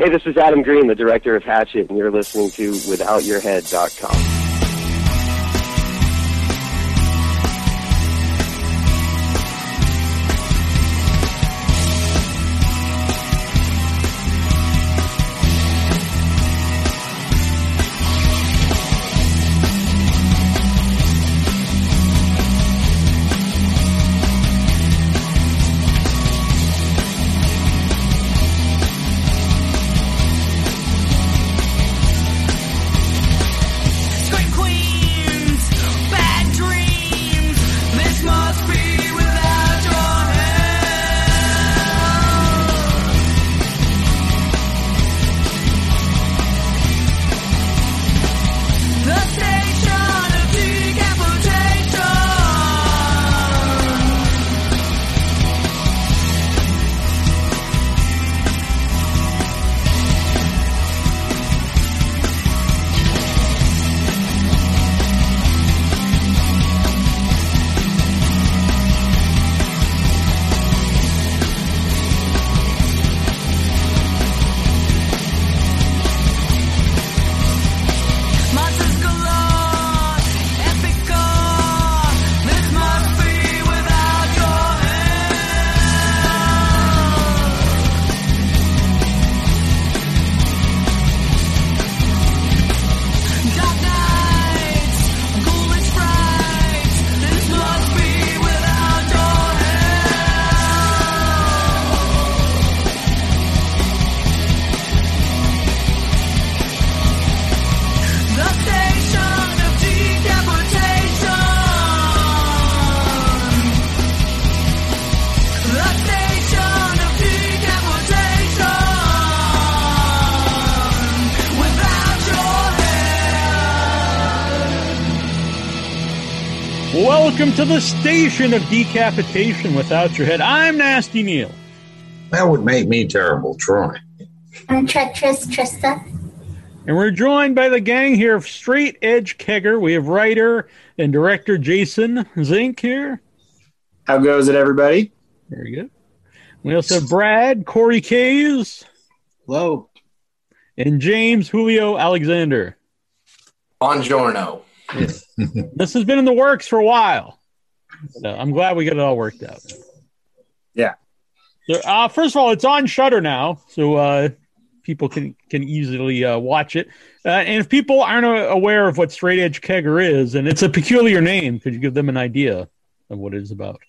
Hey, this is Adam Green, the director of Hatchet, and you're listening to WithoutYourHead.com. Welcome to the station of decapitation without your head. I'm Nasty Neal. That would make me terrible, Troy. I'm treacherous Trista. And we're joined by the gang here of Straight Edge Kegger. We have writer and director Jason Zink here. How goes it, everybody? Very good. We also have Brad, Cory Kays, Hello. and James Julio Alexander. Buongiorno. This has been in the works for a while. So I'm glad we got it all worked out. Yeah. So, uh, first of all, it's on Shudder now, so uh, people can can easily uh, watch it. Uh, and if people aren't aware of what Straight Edge Kegger is, and it's a peculiar name, could you give them an idea of what it is about?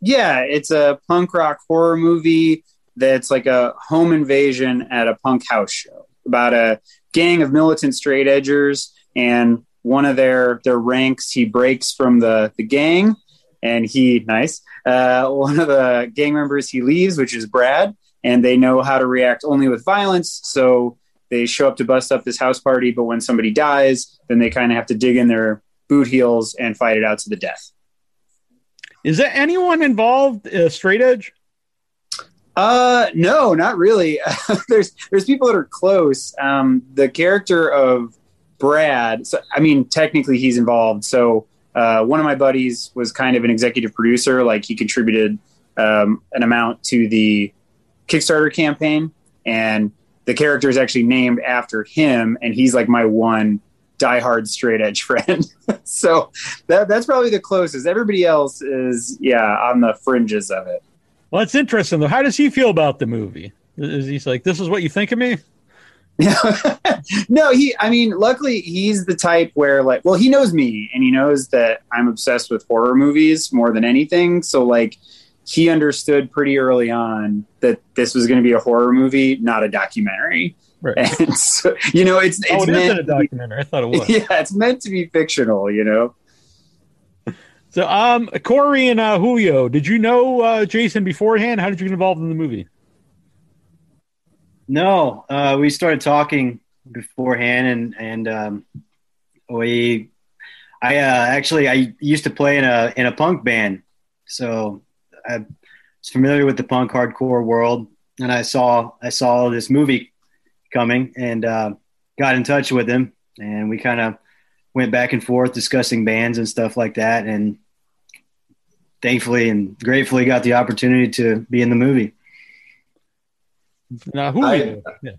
Yeah, it's a punk rock horror movie that's like a home invasion at a punk house show about a gang of militant straight edgers and one of their their ranks he breaks from the the gang and he nice uh, one of the gang members he leaves which is brad and they know how to react only with violence so they show up to bust up this house party but when somebody dies then they kind of have to dig in their boot heels and fight it out to the death Is there anyone involved? Uh, straight Edge? Uh, no, not really. there's there's people that are close. Um, the character of Brad. So, I mean, technically he's involved. So uh, one of my buddies was kind of an executive producer. Like he contributed um, an amount to the Kickstarter campaign, and the character is actually named after him. And he's like my one diehard straight edge friend. so that that's probably the closest. Everybody else is yeah on the fringes of it. Well, it's interesting though. How does he feel about the movie? Is he like, "This is what you think of me"? no, he. I mean, luckily he's the type where like, well, he knows me and he knows that I'm obsessed with horror movies more than anything. So like, he understood pretty early on that this was going to be a horror movie, not a documentary. Right. And so, you know, it's oh, it's it meant a documentary. I thought it was. yeah, it's meant to be fictional. You know. So, um, Cory and uh, Julio, did you know uh, Jason beforehand? How did you get involved in the movie? No, uh, we started talking beforehand, and and um, we, I uh, actually I used to play in a in a punk band, so I was familiar with the punk hardcore world, and I saw I saw this movie coming, and uh, got in touch with him, and we kind of went back and forth discussing bands and stuff like that, and thankfully and gratefully got the opportunity to be in the movie. Now, who? I- yeah.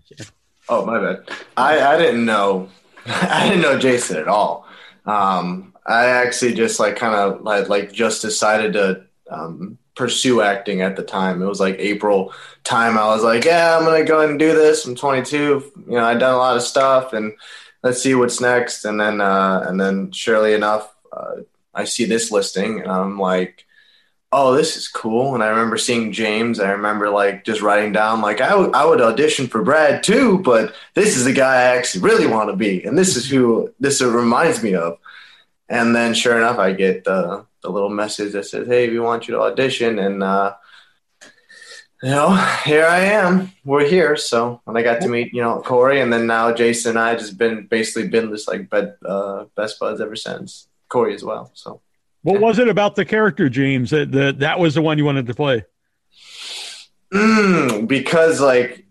Oh, my bad. I, I didn't know. I didn't know Jason at all. Um, I actually just like kind of like, like just decided to um, pursue acting at the time. It was like April time. I was like, yeah, I'm gonna go ahead and do this. I'm 22. You know, I've done a lot of stuff, and let's see what's next. And then uh, and then surely enough, uh, I see this listing, and I'm like. Oh, this is cool. And I remember seeing James. I remember like just writing down like I would- I would audition for Brad too, but this is the guy I actually really want to be, and this is who this reminds me of. And then, sure enough, I get the the little message that says, "Hey, we want you to audition," and uh, you know, here I am. We're here. So, and I got to meet you know Cory, and then now Jason and I just been basically been this like bed, uh, best buds ever since. Cory as well. So. What was it about the character, James? That that, that was the one you wanted to play? Mm, because like,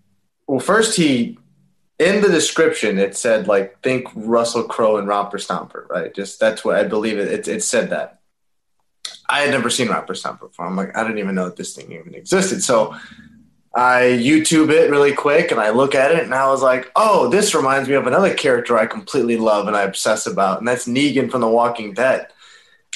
well, first he in the description it said like think Russell Crowe and Romper Stomper, right? Just that's what I believe it. It, it said that. I had never seen Romper Stomper before. I'm like, I didn't even know that this thing even existed. So I YouTube it really quick and I look at it and I was like, oh, this reminds me of another character I completely love and I obsess about, and that's Negan from The Walking Dead.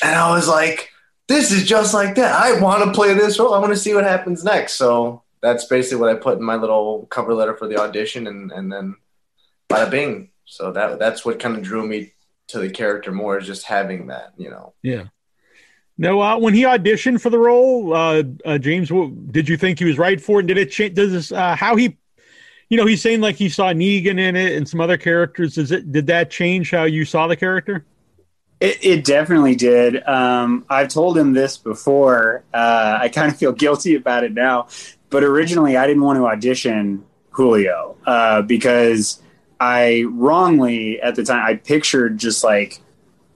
And I was like, this is just like that. I want to play this role. I want to see what happens next. So that's basically what I put in my little cover letter for the audition, and and then bada bing. So that that's what kind of drew me to the character more is just having that, you know. Yeah. No, uh, when he auditioned for the role, uh, uh, James, did you think he was right for it? Did it change? Does this, uh, how he, you know, he's saying like he saw Negan in it and some other characters. Does it? Did that change how you saw the character? It, it definitely did. Um, I've told him this before. Uh, I kind of feel guilty about it now, but originally I didn't want to audition Julio uh, because I wrongly at the time I pictured just like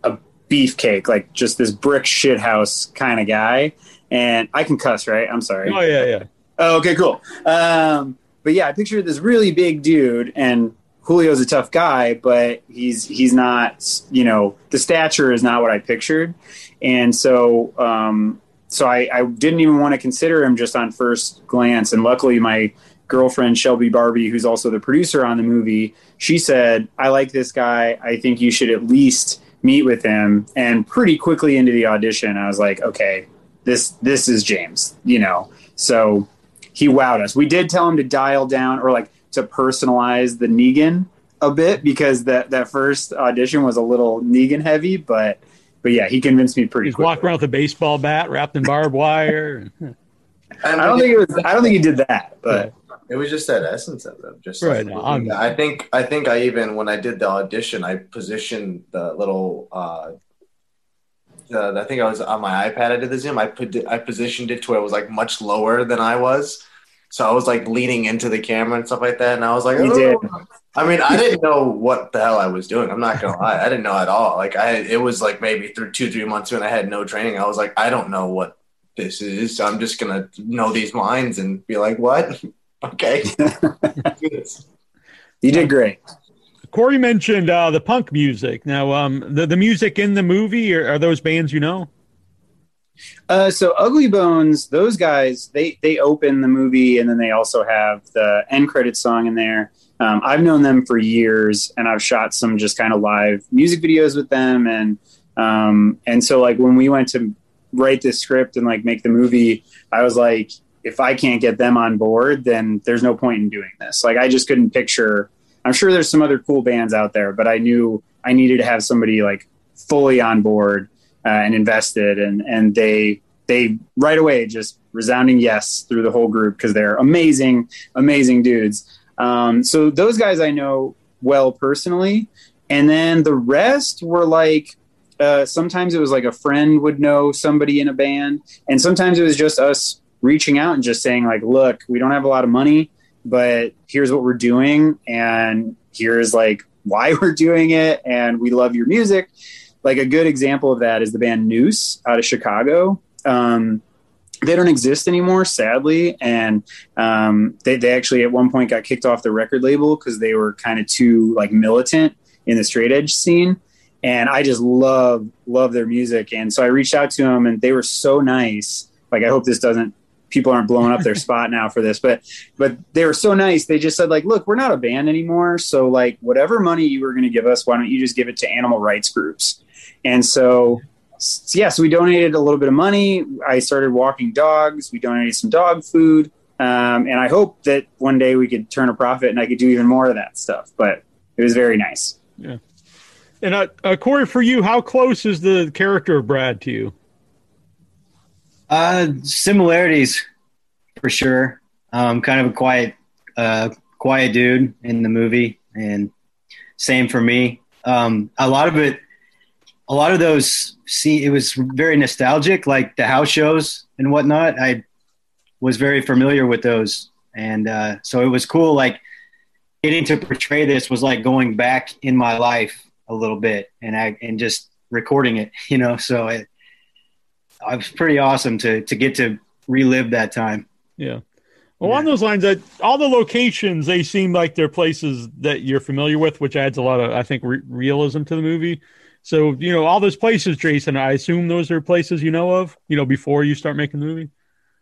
a beefcake, like just this brick shithouse kind of guy. And I can cuss, right? I'm sorry. Oh yeah, yeah. Oh, okay, cool. Um, but yeah, I pictured this really big dude, and Julio's a tough guy, but he's he's not, you know, the stature is not what I pictured, and so um, so I, I didn't even want to consider him just on first glance. And luckily, my girlfriend Shelby Barbie, who's also the producer on the movie, she said, "I like this guy. I think you should at least meet with him." And pretty quickly into the audition, I was like, "Okay, this this is James," you know. So he wowed us. We did tell him to dial down or like to personalize the Negan a bit because that that first audition was a little Negan heavy, but but yeah, he convinced me pretty He's quickly. walking around with a baseball bat wrapped in barbed wire. And I don't think it was. I don't think he did that, but it was just that essence of it. Just Right, like, no, I'm- I think I think I even when I did the audition, I positioned the little. Uh, the, I think I was on my iPad. I did the Zoom. I put I positioned it to where it was like much lower than I was, so I was like leaning into the camera and stuff like that. And I was like, You "Oh." did. I mean, I didn't know what the hell I was doing. I'm not gonna lie, I didn't know at all. Like I, it was like maybe through two, three months when I had no training. I was like, I don't know what this is. So I'm just gonna know these lines and be like, what? okay. You did great. Cory mentioned uh, the punk music. Now, um, the the music in the movie are, are those bands you know? Uh, so Ugly Bones, those guys, they they open the movie, and then they also have the end credit song in there. Um, I've known them for years, and I've shot some just kind of live music videos with them, and um, and so like when we went to write this script and like make the movie, I was like, if I can't get them on board, then there's no point in doing this. Like I just couldn't picture. I'm sure there's some other cool bands out there, but I knew I needed to have somebody like fully on board uh, and invested, and and they they right away just resounding yes through the whole group because they're amazing, amazing dudes. Um, so those guys I know well personally, and then the rest were like. Uh, sometimes it was like a friend would know somebody in a band, and sometimes it was just us reaching out and just saying like, "Look, we don't have a lot of money, but here's what we're doing, and here's like why we're doing it, and we love your music." Like a good example of that is the band Noose out of Chicago. Um, they don't exist anymore, sadly, and um, they they actually at one point got kicked off the record label because they were kind of too like militant in the straight edge scene. And I just love love their music, and so I reached out to them, and they were so nice. Like I hope this doesn't people aren't blowing up their spot now for this, but but they were so nice. They just said like, look, we're not a band anymore, so like whatever money you were going to give us, why don't you just give it to animal rights groups? And so s- yeah, so we donated a little bit of money. I started walking dogs. We donated some dog food. Um, and I hope that one day we could turn a profit and I could do even more of that stuff. But it was very nice. Yeah. And uh, uh, Cory, for you, how close is the character of Brad to you? Uh, similarities for sure. Um, kind of a quiet, uh, quiet dude in the movie, and same for me. Um, a lot of it, a lot of those. See, it was very nostalgic, like the house shows and whatnot. I was very familiar with those, and uh, so it was cool. Like getting to portray this was like going back in my life a little bit, and I and just recording it, you know. So it, it was pretty awesome to to get to relive that time. Yeah. Well, on those lines, that all the locations they seem like they're places that you're familiar with, which adds a lot of, I think, re- realism to the movie. So, you know, all those places, Jason, I assume those are places you know of, you know, before you start making the movie.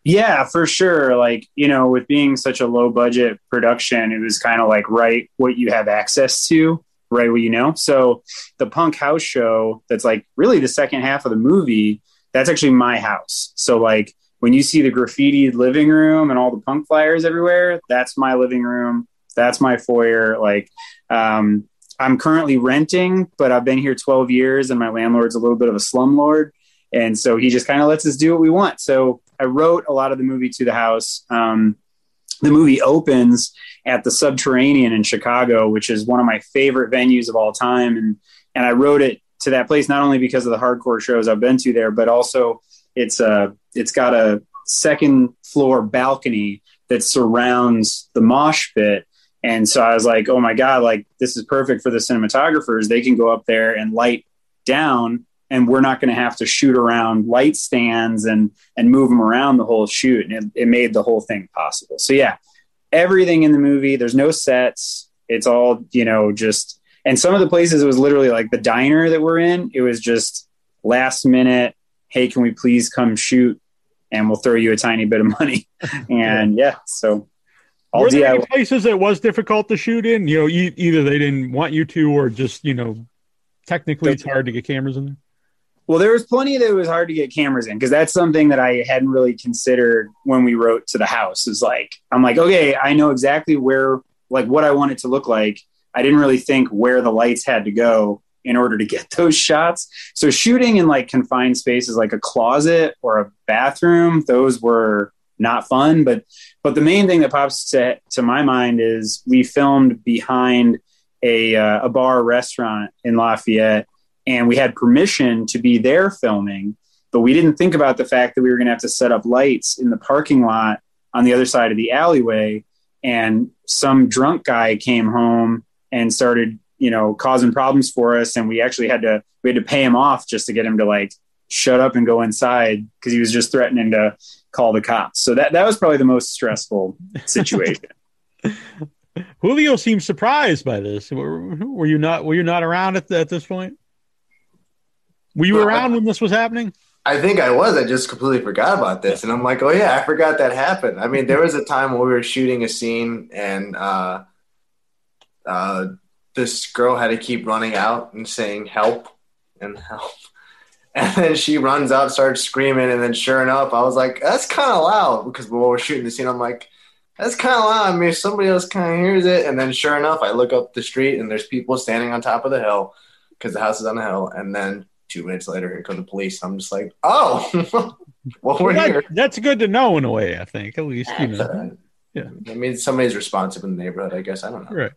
Yeah, for sure. Like, you know, with being such a low budget production, it was kind of like write what you have access to, right what you know. So the punk house show that's like really the second half of the movie, that's actually my house. So like when you see the graffitied living room and all the punk flyers everywhere, that's my living room. That's my foyer. Like, um, I'm currently renting, but I've been here 12 years and my landlord's a little bit of a slumlord. And so he just kind of lets us do what we want. So I wrote a lot of the movie to the house. Um, the movie opens at the Subterranean in Chicago, which is one of my favorite venues of all time. And, and I wrote it to that place, not only because of the hardcore shows I've been to there, but also it's a, it's got a second floor balcony that surrounds the mosh pit. And so I was like, oh my God, like this is perfect for the cinematographers. They can go up there and light down and we're not going to have to shoot around light stands and, and move them around the whole shoot. And it, it made the whole thing possible. So yeah, everything in the movie, there's no sets. It's all, you know, just, and some of the places it was literally like the diner that we're in. It was just last minute. Hey, can we please come shoot? And we'll throw you a tiny bit of money. And yeah, so all Were there any places that was difficult to shoot in? You know, e- either they didn't want you to, or just you know, technically it's hard to get cameras in there. Well, there was plenty that it was hard to get cameras in because that's something that I hadn't really considered when we wrote to the house. Is like I'm like, okay, I know exactly where, like, what I want it to look like. I didn't really think where the lights had to go in order to get those shots. So shooting in like confined spaces, like a closet or a bathroom, those were not fun. But but the main thing that pops to to my mind is we filmed behind a uh, a bar restaurant in Lafayette and we had permission to be there filming, but we didn't think about the fact that we were going to have to set up lights in the parking lot on the other side of the alleyway. And some drunk guy came home and started, you know, causing problems for us. And we actually had to we had to pay him off just to get him to like shut up and go inside because he was just threatening to call the cops. So that that was probably the most stressful situation. Julio seems surprised by this. Were, were you not? Were you not around at, at this point? Were you Well, around when this was happening? I think I was. I just completely forgot about this, and I'm like, oh yeah, I forgot that happened. I mean, there was a time when we were shooting a scene, and uh, uh, this girl had to keep running out and saying help and help, and then she runs out, starts screaming, and then sure enough, I was like, that's kind of loud because when we're shooting the scene, I'm like. That's kind of loud. I mean, somebody else kind of hears it, and then sure enough, I look up the street and there's people standing on top of the hill because the house is on the hill. And then two minutes later, here come the police. I'm just like, oh, well, we're Well, that- here. that's good to know in a way. I think at least you know. right. Yeah. I mean, somebody's responsive in the neighborhood. I guess I don't know. Right.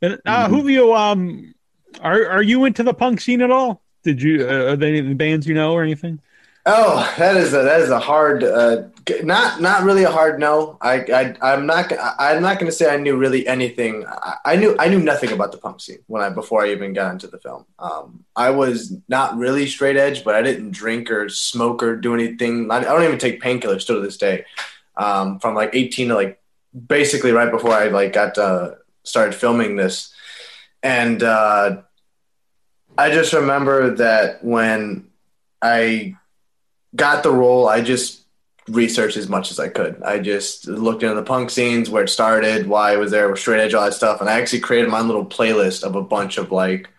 And uh, Julio, um, are are you into the punk scene at all? Did you uh, are there any bands you know or anything? Oh, that is a that is a hard, uh, not not really a hard no. I I I'm not I'm not going to say I knew really anything. I, I knew I knew nothing about the punk scene when I before I even got into the film. Um, I was not really straight edge, but I didn't drink or smoke or do anything. I, I don't even take painkillers still to this day. Um, from like 18 to like basically right before I like got uh, started filming this, and uh, I just remember that when I got the role, I just researched as much as I could. I just looked into the punk scenes, where it started, why it was there, straight edge, all that stuff, and I actually created my little playlist of a bunch of like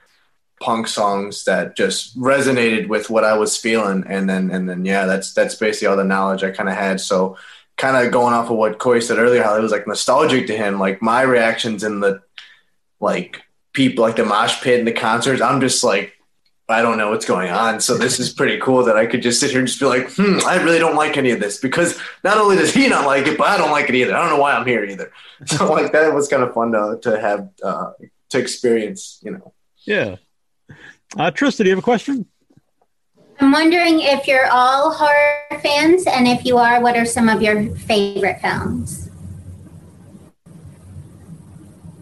punk songs that just resonated with what I was feeling, and then and then yeah, that's that's basically all the knowledge I kind of had. So kind of going off of what Cory said earlier, how it was like nostalgic to him, like my reactions in the like people like the mosh pit and the concerts, I'm just like I don't know what's going on. So this is pretty cool that I could just sit here and just be like, hmm, I really don't like any of this because not only does he not like it, but I don't like it either. I don't know why I'm here either. So like that was kind of fun to to have uh, to experience, you know. Yeah. Uh, Trista, do you have a question? I'm wondering if you're all horror fans, and if you are, what are some of your favorite films?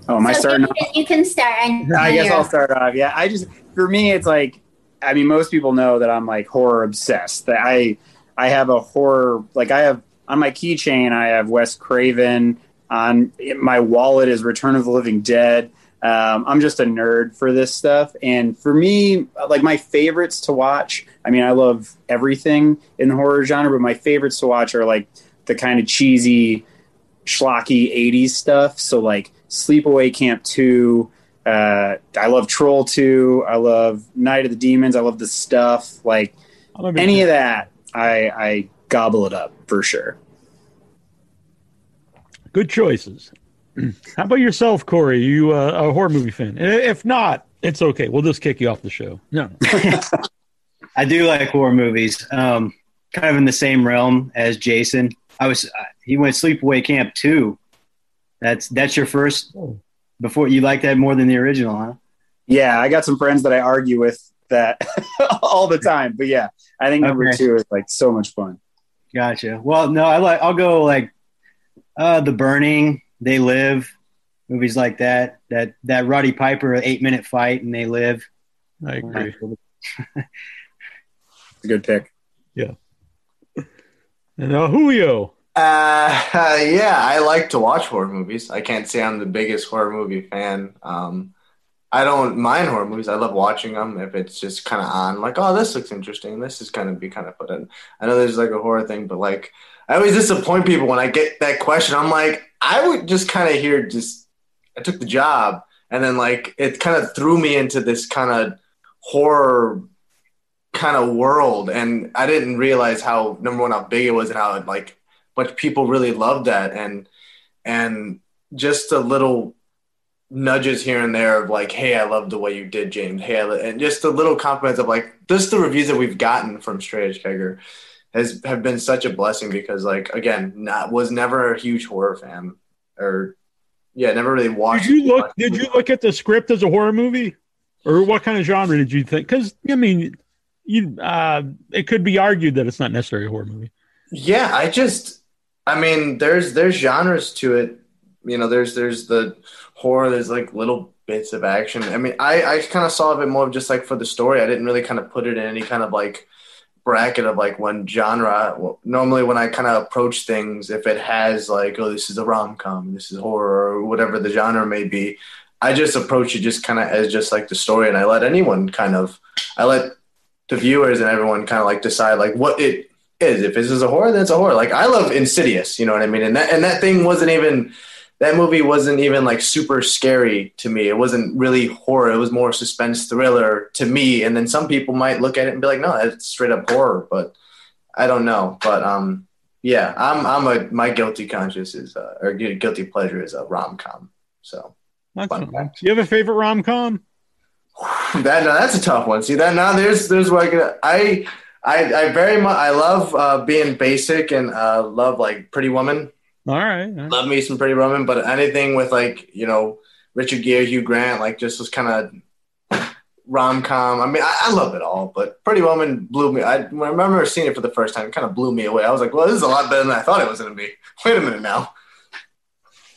Oh, am I So starting? You can, you can start. I guess I'll start off. Yeah, I just for me, it's like I mean, most people know that I'm like horror obsessed. That I I have a horror like I have on my keychain. I have Wes Craven. On my wallet is Return of the Living Dead. Um, I'm just a nerd for this stuff, and for me, like my favorites to watch. I mean, I love everything in the horror genre, but my favorites to watch are like the kind of cheesy, schlocky '80s stuff. So like Sleepaway Camp Two. Uh, I love Troll Two. I love Night of the Demons. I love the stuff like I'm any of that. I I gobble it up for sure. Good choices. How about yourself, Cory? You uh, a horror movie fan? If not, it's okay. We'll just kick you off the show. No. I do like horror movies. Um, kind of in the same realm as Jason. I was uh, he went Sleepaway Camp too. That's that's your first before you like that more than the original, huh? Yeah, I got some friends that I argue with that all the time. But yeah, I think number Okay. two is like so much fun. Gotcha. Well, no, I like I'll go like uh The Burning, They Live, movies like that. That that Roddy Piper eight minute fight and They Live. I agree. It's a good pick. Yeah. And uh, Julio. Uh, yeah, I like to watch horror movies. I can't say I'm the biggest horror movie fan. Um, I don't mind horror movies. I love watching them if it's just kind of on. Like, oh, this looks interesting. This is kind of be kind of put in. I know there's like a horror thing, but like, I always disappoint people when I get that question. I'm like, I would just kind of hear just. I took the job, and then like it kind of threw me into this kind of horror kind of world, and I didn't realize how number one how big it was and how like much people really loved that and and just a little nudges here and there of like hey i love the way you did james hey I and just the little compliments of like just the reviews that we've gotten from straight edge kegger has have been such a blessing because like again not was never a huge horror fan or yeah never really watched Did you look? Did you look at the script as a horror movie, or what kind of genre did you think? Because I mean, you uh, it could be argued that it's not necessarily a horror movie. Yeah, I just I mean there's there's genres to it. You know, there's there's the horror, there's like little bits of action. I mean, I I kind of saw it more of just like for the story. I didn't really kind of put it in any kind of like bracket of like one genre. Normally when I kind of approach things, if it has like oh this is a rom com, this is horror or whatever the genre may be, I just approach it just kind of as just like the story, and I let anyone kind of I let the viewers and everyone kind of like decide like what it is. If this is a horror, then it's a horror. Like I love Insidious, you know what I mean? And that and that thing wasn't even that movie wasn't even like super scary to me. It wasn't really horror. It was more suspense thriller to me. And then some people might look at it and be like, no, that's straight up horror. But I don't know. But um, yeah, I'm I'm a my guilty conscience is uh, or guilty pleasure is a rom com. So That's Fun fine. fact. Do you have a favorite rom com? that no, that's a tough one. See that now there's there's where I I I, very much I love uh, being basic and uh, love like Pretty Woman. All right. all right. Love me some Pretty Woman, but anything with like you know Richard Gere, Hugh Grant, like just was kind of rom com. I mean, I, I love it all, but Pretty Woman blew me. I, when I remember seeing it for the first time. It kind of blew me away. I was like, well, this is a lot better than I thought it was going to be. Wait a minute now.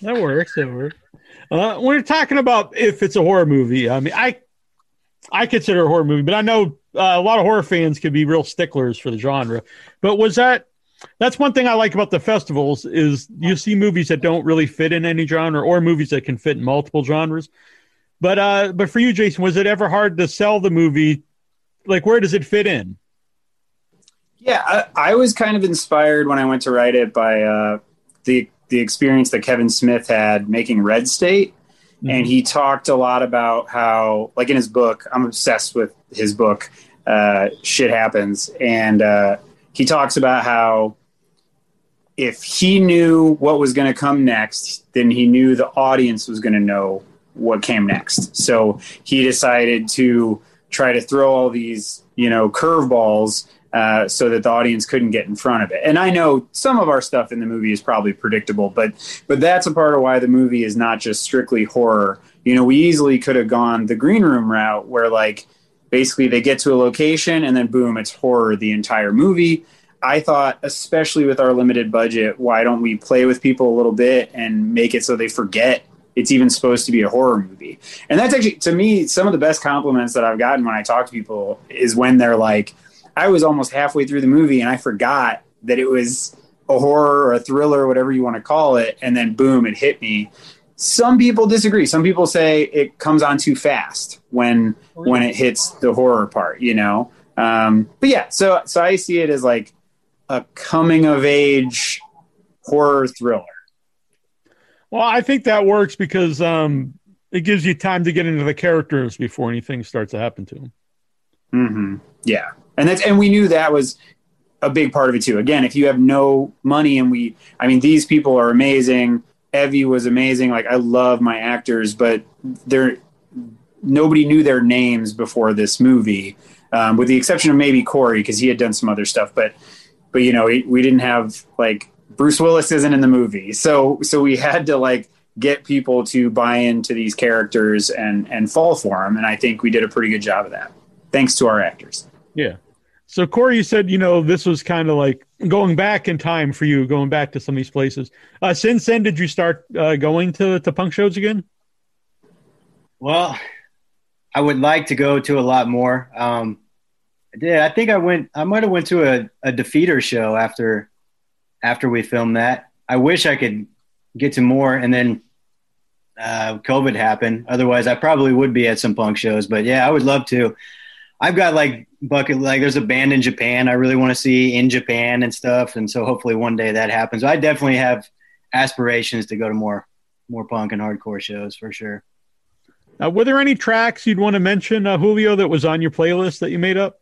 That works. That works. Uh, when you're talking about if it's a horror movie, I mean, I I consider a horror movie, but I know uh, a lot of horror fans can be real sticklers for the genre. But was that? That's one thing I like about the festivals is you see movies that don't really fit in any genre, or movies that can fit in multiple genres. But uh, but for you, Jason, was it ever hard to sell the movie? Like, where does it fit in? Yeah, I, I was kind of inspired when I went to write it by uh, the the experience that Kevin Smith had making Red State, and he talked a lot about how, like in his book, I'm obsessed with his book, uh, Shit Happens, and uh, he talks about how if he knew what was going to come next, then he knew the audience was going to know what came next. So he decided to try to throw all these, you know, curveballs uh, so that the audience couldn't get in front of it. And I know some of our stuff in the movie is probably predictable, but but that's a part of why the movie is not just strictly horror. You know, we easily could have gone the green room route where like basically they get to a location and then boom, it's horror the entire movie. I thought, especially with our limited budget, why don't we play with people a little bit and make it so they forget it's even supposed to be a horror movie? And that's actually, to me, some of the best compliments that I've gotten when I talk to people is when they're like, I was almost halfway through the movie and I forgot that it was a horror or a thriller or whatever you want to call it. And then boom, it hit me. Some people disagree. Some people say it comes on too fast when when it hits the horror part, you know. Um, but yeah, so so I see it as like a coming of age horror thriller. Well, I think that works because um, it gives you time to get into the characters before anything starts to happen to them. hmm Yeah, and that's and we knew that was a big part of it too. Again, if you have no money, and we, I mean, these people are amazing. Evie was amazing. Like I love my actors, but they're nobody knew their names before this movie, um, with the exception of maybe Cory because he had done some other stuff. But but you know we, we didn't have like Bruce Willis isn't in the movie, so so we had to like get people to buy into these characters and and fall for them. And I think we did a pretty good job of that, thanks to our actors. Yeah. So Cory, you said you know this was kind of like going back in time for you, going back to some of these places. Uh, since then, did you start uh, going to to punk shows again? Well, I would like to go to a lot more. Um, I did. I think I went. I might have went to a, a Defeater show after after we filmed that. I wish I could get to more, and then uh, COVID happened. Otherwise, I probably would be at some punk shows. But yeah, I would love to. I've got like bucket like there's a band in Japan I really want to see in Japan and stuff, and so hopefully one day that happens. I definitely have aspirations to go to more more punk and hardcore shows for sure. Uh, were there any tracks you'd want to mention, uh, Julio, that was on your playlist that you made up?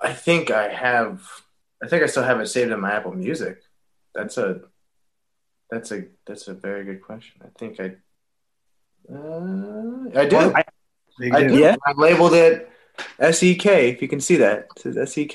I think I have. I think I still have it saved in my Apple Music. That's a. That's a that's a very good question. I think I. Uh, I do. I- Big I deal. do. Yeah. I labeled it SEK. If you can see that, it says SEK.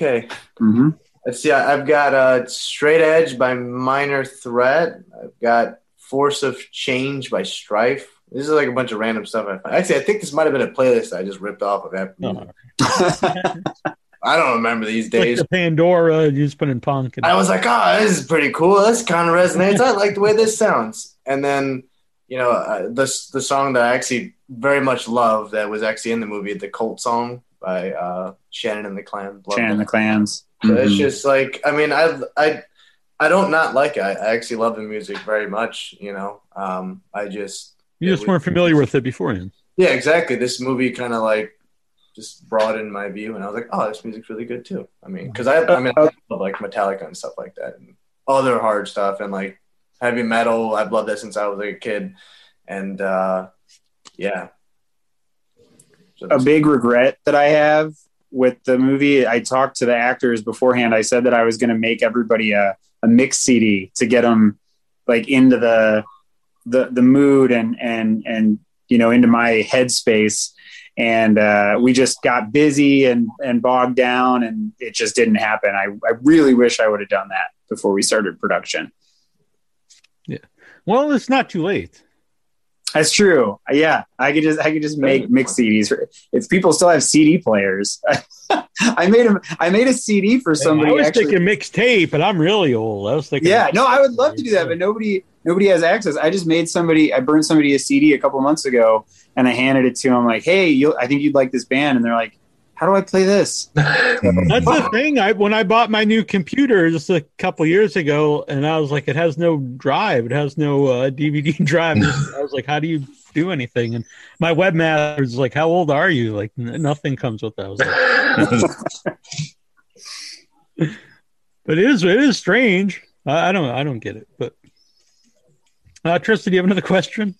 Mm-hmm. Let's see. I- I've got uh, Straight Edge by Minor Threat. I've got Force of Change by Strife. This is like a bunch of random stuff. I find. Actually, I think this might have been a playlist I just ripped off of Apple Oh. I don't remember these Like days. the Pandora, you just put in punk. And, I was like, oh, this is pretty cool. This kind of resonates. I like the way this sounds. And then, you know, uh, the the song that I actually very much love that was actually in the movie, the Cult song by uh, Shannon and the Clams. Love Shannon that. the Clams. So it's just like I mean I I I don't not like it. I, I actually love the music very much. You know, um, I just you just weren't familiar with it beforehand. yeah exactly. This movie kind of like just broadened my view, and I was like, oh, this music's really good too. I mean, because I I mean I love like Metallica and stuff like that, and other hard stuff, and like heavy metal. I've loved that since I was like a kid, and uh, yeah. So a big regret that I have with the movie. I talked to the actors beforehand. I said that I was going to make everybody a, a mix CD to get them like into the the the mood and and and you know into my headspace. And uh, we just got busy and and bogged down, and it just didn't happen. I I really wish I would have done that before we started production. Well, it's not too late. That's true. Yeah, I could just I could just make mix CDs. If people still have CD players, I made them. I made a CD for somebody. I was actually, thinking mixtape, but I'm really old. I was thinking, yeah, no, I would love to do that, but nobody nobody has access. I just made somebody. I burned somebody a CD a couple months ago, and I handed it to him Like, hey, you I think you'd like this band, and they're like, how do I play this? That's the thing. I when I bought my new computer just a couple years ago, and I was like, it has no drive, it has no uh, DVD drive. I was like, how do you do anything? And my webmaster was like, how old are you? Like, n- nothing comes with that. I was like, But it is it is strange. I, I don't I don't get it. But uh, Trista, do you have another question?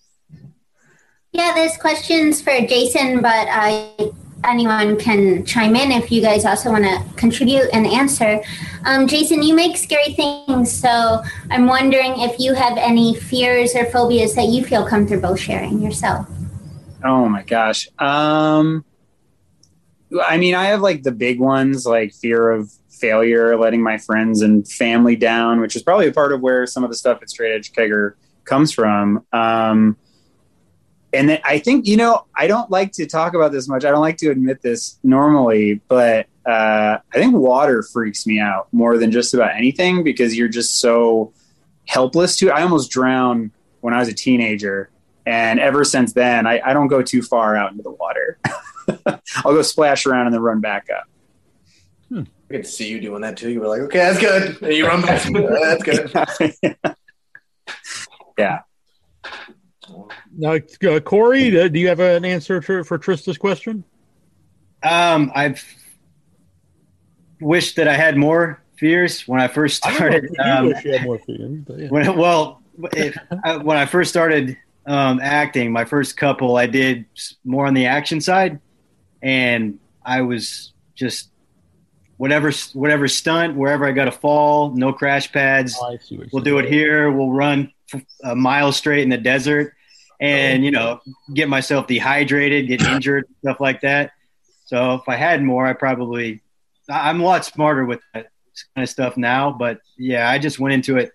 Yeah, there's questions for Jason, but uh, anyone can chime in if you guys also want to contribute and answer. Um, Jason, you make scary things, so I'm wondering if you have any fears or phobias that you feel comfortable sharing yourself. Oh my gosh. Um, I mean, I have like the big ones, like fear of failure, letting my friends and family down, which is probably a part of where some of the stuff at Straight Edge Kegger comes from. Um, and then I think, you know, I don't like to talk about this much. I don't like to admit this normally, but uh, I think water freaks me out more than just about anything because you're just so helpless to it. I almost drowned when I was a teenager. And ever since then, I, I don't go too far out into the water. I'll go splash around and then run back up. I could see you doing that too. You were like, okay, that's good. And you run back. that's good. yeah. Now, uh, Cory, uh, do you have an answer for, for Trista's question? Um, I've wished that I had more fears when I first I don't know if started. you Um, wish you had more but yeah. when, well, if, I, when I first started um, acting, my first couple, I did more on the action side, and I was just whatever whatever stunt, wherever I got to fall, no crash pads. Oh, I see what you're We'll do it here. We'll run a mile straight in the desert, and you know, get myself dehydrated, get injured, stuff like that. So if I had more, I probably I'm a lot smarter with that kind of stuff now. But yeah, I just went into it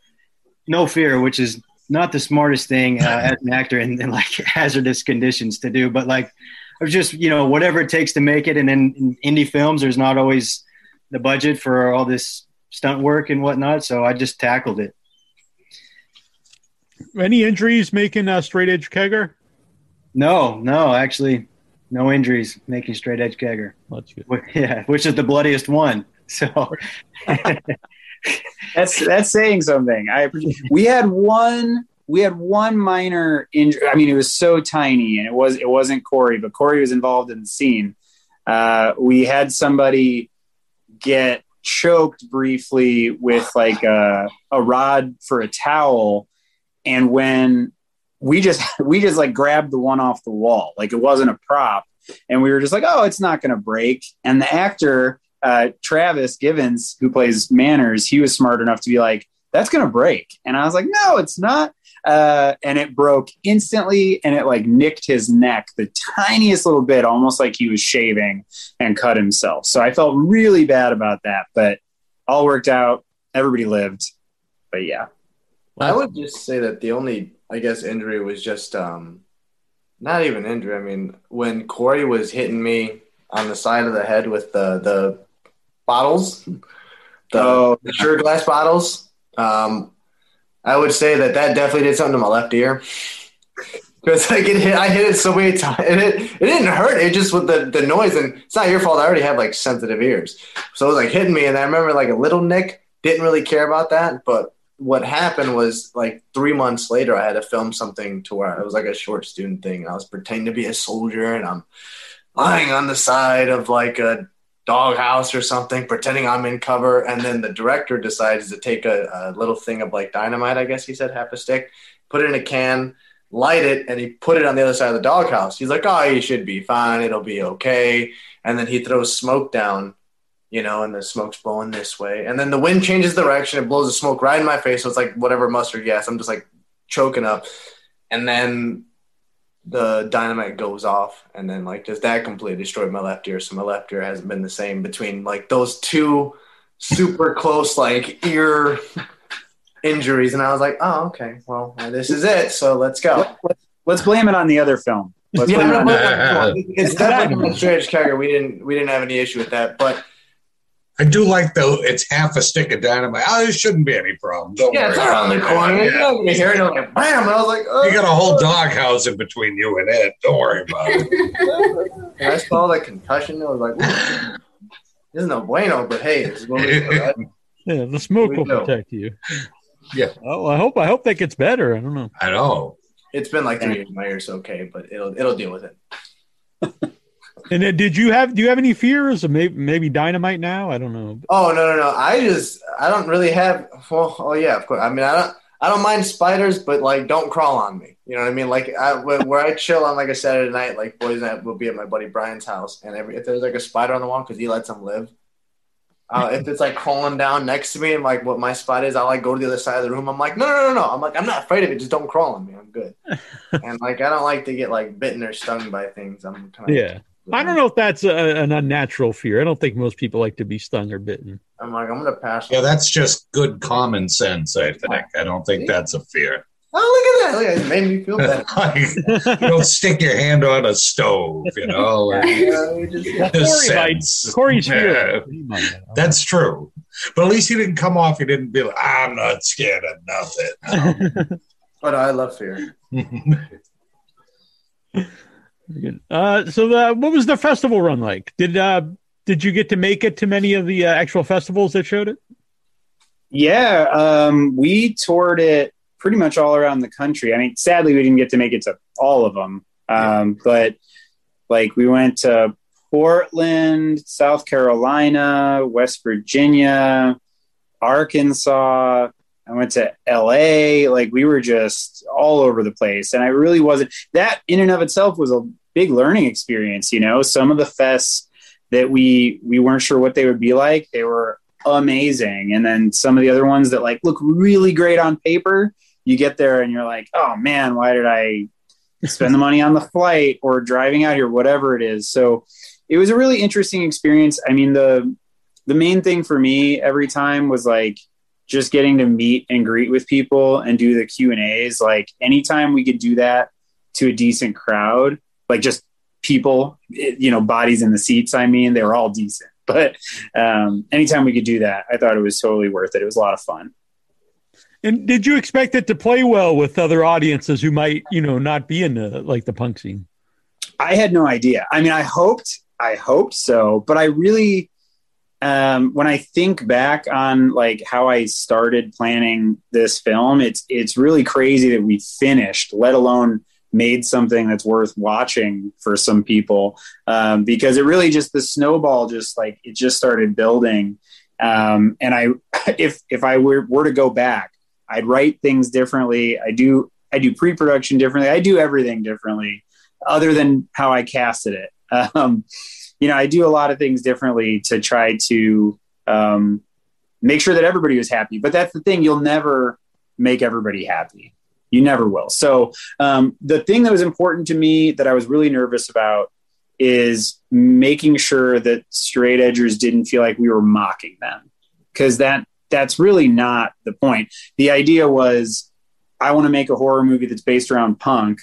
no fear, which is not the smartest thing uh, as an actor in, in like hazardous conditions to do. But like, I was just you know whatever it takes to make it. And then in indie films, there's not always the budget for all this stunt work and whatnot. So I just tackled it. Any injuries making uh, straight edge kegger? No, no, actually, no injuries making straight edge kegger. That's good. Yeah, which is the bloodiest one. So that's that's saying something. I we had one we had one minor injury. I mean, it was so tiny, and it was it wasn't Cory, but Cory was involved in the scene. Uh, we had somebody get choked briefly with like a, a rod for a towel, and when we just we just like grabbed the one off the wall, like it wasn't a prop, and we were just like, oh, it's not going to break. And the actor uh, Travis Givens, who plays Manners, he was smart enough to be like, that's going to break. And I was like, no, it's not. Uh, and it broke instantly and it like nicked his neck the tiniest little bit, almost like he was shaving and cut himself. So I felt really bad about that, but all worked out. Everybody lived. But yeah. I would just say that the only, I guess, injury was just um, not even injury. I mean, when Cory was hitting me on the side of the head with the the bottles, the, Oh. the sure glass bottles, um, I would say that that definitely did something to my left ear. Because like it hit, I hit it so many times, and it it didn't hurt. It just with the the noise, and it's not your fault. I already have like sensitive ears, so it was like hitting me, and I remember like a little nick. Didn't really care about that, but what happened was like three months later, I had to film something to where it was like a short student thing. I was pretending to be a soldier, and I'm lying on the side of like a doghouse or something, pretending I'm in cover. And then the director decides to take a, a little thing of like dynamite, I guess he said, half a stick, put it in a can, light it, and he put it on the other side of the doghouse. He's like, oh, you should be fine. It'll be okay. And then he throws smoke down, you know, and the smoke's blowing this way. And then the wind changes direction. It blows the smoke right in my face. So it's like whatever mustard gas. I'm just like choking up. And then the dynamite goes off and then like just that completely destroyed my left ear so my left ear hasn't been the same between like those two super close like ear injuries and i was like oh okay well this is it so let's go Let's blame it on the other film. Let's yeah, blame it no, on no, no, it's definitely strange Kegger. we didn't we didn't have any issue with that but I do like though it's half a stick of dynamite. Oh, there shouldn't be any problem. Don't yeah worry. it's around the about it. corner Yeah. you know you hear it like bam and i was like oh. You got a whole doghouse in between you and it. Don't worry about it. i saw that concussion i was like "Ooh, this is no bueno but hey this is what we do. Yeah, the smoke will do. protect you. Yeah. Oh, I hope I hope that gets better. I don't know. I know. it's been like three years my ear's okay but it'll it'll deal with it And then did you have do you have any fears of maybe maybe dynamite now? I don't know. Oh no no no! I just I don't really have. Well, oh yeah, of course. I mean, I don't I don't mind spiders, but like don't crawl on me. You know what I mean? Like I, where I chill on like a Saturday night, like boys night will be at my buddy Brian's house, and every if there's like a spider on the wall because he lets them live. Uh, if it's like crawling down next to me and like what my spot is, I like go to the other side of the room. I'm like, no, no, no, no. I'm like, I'm not afraid of it. Just don't crawl on me. I'm good. and like, I don't like to get like bitten or stung by things. I'm kind of Yeah. I don't know if that's a, an unnatural fear. I don't think most people like to be stung or bitten. I'm like, I'm gonna pass. Yeah, that's just good common sense, I think. I don't think that's a fear. Oh, look at that! Oh, look, it made me feel better. Like, you don't stick your hand on a stove, you know. like, Yeah, we just- the Cory sense. might- Cory's Yeah, fear. He might. That's true. But at least he didn't come off. He didn't be like, I'm not scared of nothing. but I love fear. Good. Uh, so the, what was the festival run like? Did uh, did you get to make it to many of the uh, actual festivals that showed it? Yeah, um, we toured it pretty much all around the country. I mean, sadly, we didn't get to make it to all of them, um, but like we went to Portland, South Carolina, West Virginia, Arkansas. I went to LA. Like we were just all over the place, and I really wasn't. That in and of itself was a big learning experience. You know, some of the fests that we we weren't sure what they would be like. They were amazing. And then some of the other ones that like look really great on paper, you get there and you're like, oh man, why did I spend the money on the flight or driving out here, whatever it is. So it was a really interesting experience. I mean, the the main thing for me every time was like just getting to meet and greet with people and do the Q and A's. Like anytime we could do that to a decent crowd, like just people, you know, bodies in the seats. I mean, they were all decent, but um, anytime we could do that, I thought it was totally worth it. It was a lot of fun. And did you expect it to play well with other audiences who might, you know, not be in the like the punk scene? I had no idea. I mean, I hoped, I hoped so, but I really, um, when I think back on like how I started planning this film, it's it's really crazy that we finished, let alone made something that's worth watching for some people, um, because it really just the snowball just like it just started building. Um, and I, if if I were, were to go back, I'd write things differently. I do I do pre-production differently. I do everything differently, other than how I casted it. Um, you know, I do a lot of things differently to try to um, make sure that everybody was happy. But that's the thing; you'll never make everybody happy. You never will. So um, the thing that was important to me that I was really nervous about is making sure that straight edgers didn't feel like we were mocking them because that that's really not the point. The idea was I want to make a horror movie that's based around punk.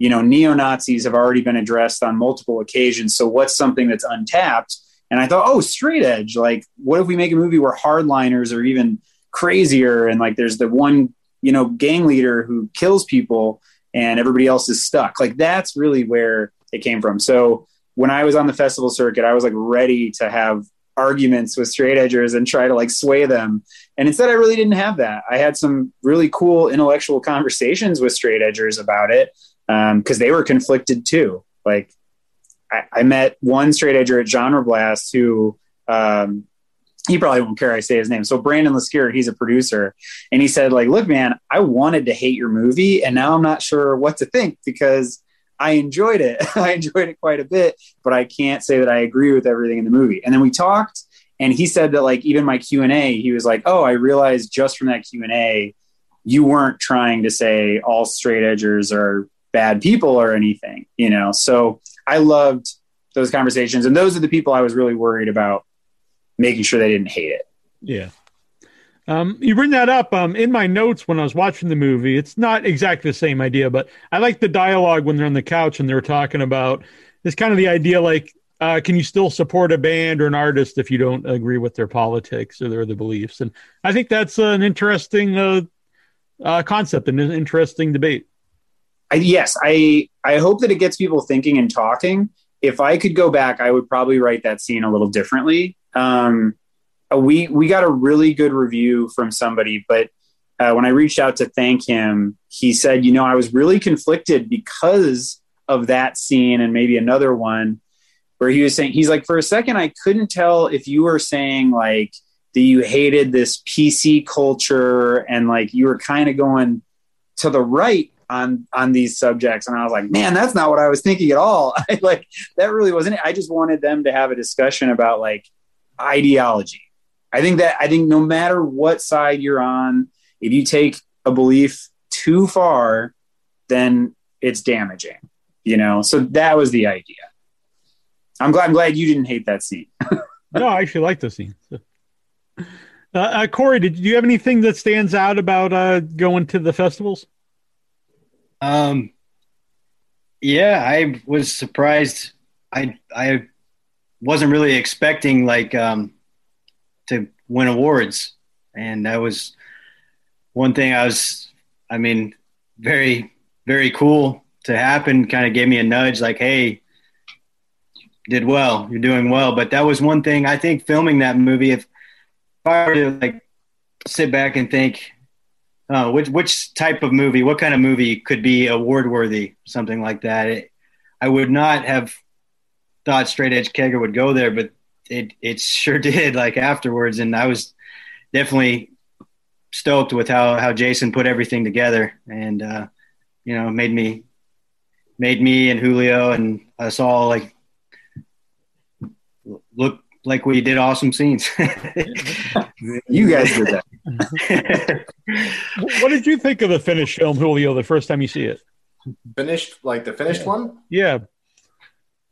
You know, neo Nazis have already been addressed on multiple occasions. So what's something that's untapped? And I thought, oh, straight edge. Like, what if we make a movie where hardliners are even crazier? And like, there's the one, you know, gang leader who kills people and everybody else is stuck. Like, that's really where it came from. So when I was on the festival circuit, I was like ready to have arguments with straight edgers and try to like sway them. And instead, I really didn't have that. I had some really cool intellectual conversations with straight edgers about it because they were conflicted too. Like, I, I, met one straight edger at Genre Blast who um, he probably won't care I say his name. So Brandon Laskier, he's a producer, and he said, like, look, man, I wanted to hate your movie, and now I'm not sure what to think because I enjoyed it. I enjoyed it quite a bit, but I can't say that I agree with everything in the movie. And then we talked, and he said that like even my Q and A, he was like, "Oh, I realized just from that Q and A, you weren't trying to say all straight edgers are bad people or anything, you know." So I loved those conversations, and those are the people I was really worried about making sure they didn't hate it. Yeah. Um, you bring that up um, in my notes when I was watching the movie. It's not exactly the same idea, but I like the dialogue when they're on the couch and they're talking about this kind of the idea like, uh, can you still support a band or an artist if you don't agree with their politics or their, beliefs? And I think that's an interesting uh, uh, concept and an interesting debate. I, yes, I I hope that it gets people thinking and talking. If I could go back, I would probably write that scene a little differently. Um, we we got a really good review from somebody, but uh, when I reached out to thank him, he said, you know, I was really conflicted because of that scene and maybe another one. where he was saying he's like for a second I couldn't tell if you were saying like that you hated this PC culture and like you were kind of going to the right on on these subjects. And I was like man that's not what I was thinking at all. I, like that really wasn't it. I just wanted them to have a discussion about like ideology. I think that I think no matter what side you're on if you take a belief too far then it's damaging you know? So that was the idea. I'm glad I'm glad you didn't hate that scene. No, I actually like the scene. Uh, uh, Cory, did you have anything that stands out about uh, going to the festivals? Um, yeah, I was surprised. I I wasn't really expecting like um, to win awards, and that was one thing I was. I mean, very very cool to happen. Kind of gave me a nudge, like, hey, did well. You're doing well. But that was one thing I think filming that movie. If, if I were to like sit back and think, uh, which which type of movie, what kind of movie could be award worthy, something like that, it, I would not have thought Straight Edge Kegger would go there, but it it sure did. Like afterwards, and I was definitely stoked with how how Jason put everything together, and uh, you know made me made me and Julio and us all like look like we did awesome scenes. you guys did that what did you think of the finished film, Julio, the first time you see it? Finished like the finished one. Yeah.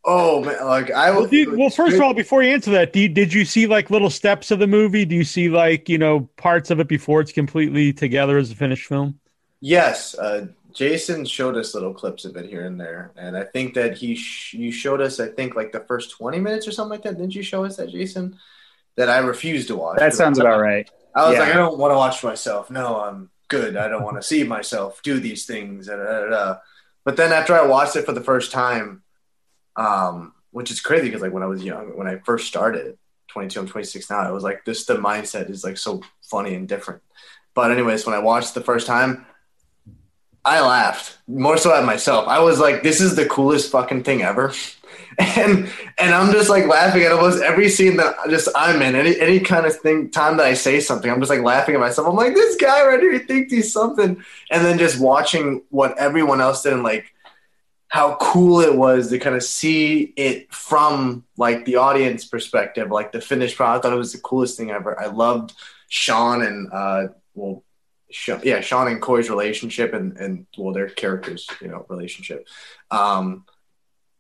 Oh man, like I Well, was. do well, first of all, before you answer that, do you, did you see like little steps of the movie? Do you see like you know parts of it before it's completely together as a finished film? Yes, uh, Jason showed us little clips of it here and there, and I think that he sh- you showed us. I think like the first twenty minutes or something like that. Didn't you show us that, Jason? That I refused to watch. that sounds about right I was yeah. like, I don't want to watch myself. No, I'm good. I don't want to see myself do these things. Da, da, da. But then after I watched it for the first time, um, which is crazy because like when I was young, when I first started, 22, I'm 26 now, I was like, this the mindset is like so funny and different. But anyways, when I watched the first time, I laughed more so at myself. I was like, this is the coolest fucking thing ever. And and I'm just like laughing at almost every scene that just I'm in. Any any kind of thing time that I say something, I'm just like laughing at myself. I'm like, this guy right here, he thinks he's something. And then just watching what everyone else did and like how cool it was to kind of see it from like the audience perspective, like the finished product. I thought it was the coolest thing ever. I loved Sean and uh well yeah, Sean and Cory's relationship and and well their characters, you know, relationship. Um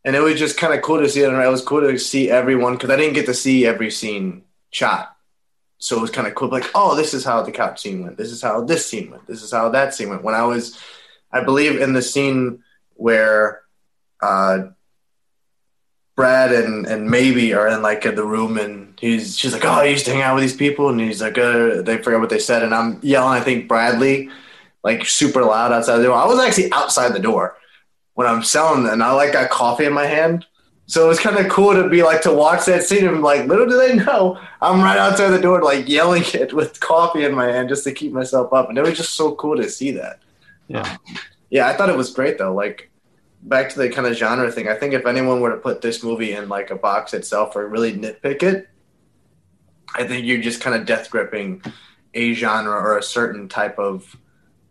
and it was just kind of cool to see it. It was cool to see everyone because I didn't get to see every scene shot. So it was kind of cool, like, oh, this is how the couch scene went. This is how this scene went. This is how that scene went. When I was, I believe, in the scene where uh, Brad and and maybe are in like the room, and he's she's like, oh, I used to hang out with these people, and he's like, uh, they forgot what they said, and I'm yelling. I think Bradley, like super loud outside the door. I was actually outside the door when I'm selling, and I like got coffee in my hand. So it was kind of cool to be like to watch that scene and like little do they know I'm right outside the door like yelling it with coffee in my hand just to keep myself up, and it was just so cool to see that. Yeah. Yeah, I thought it was great though. Like back to the kind of genre thing. I think if anyone were to put this movie in like a box itself or really nitpick it, I think you're just kind of death gripping a genre or a certain type of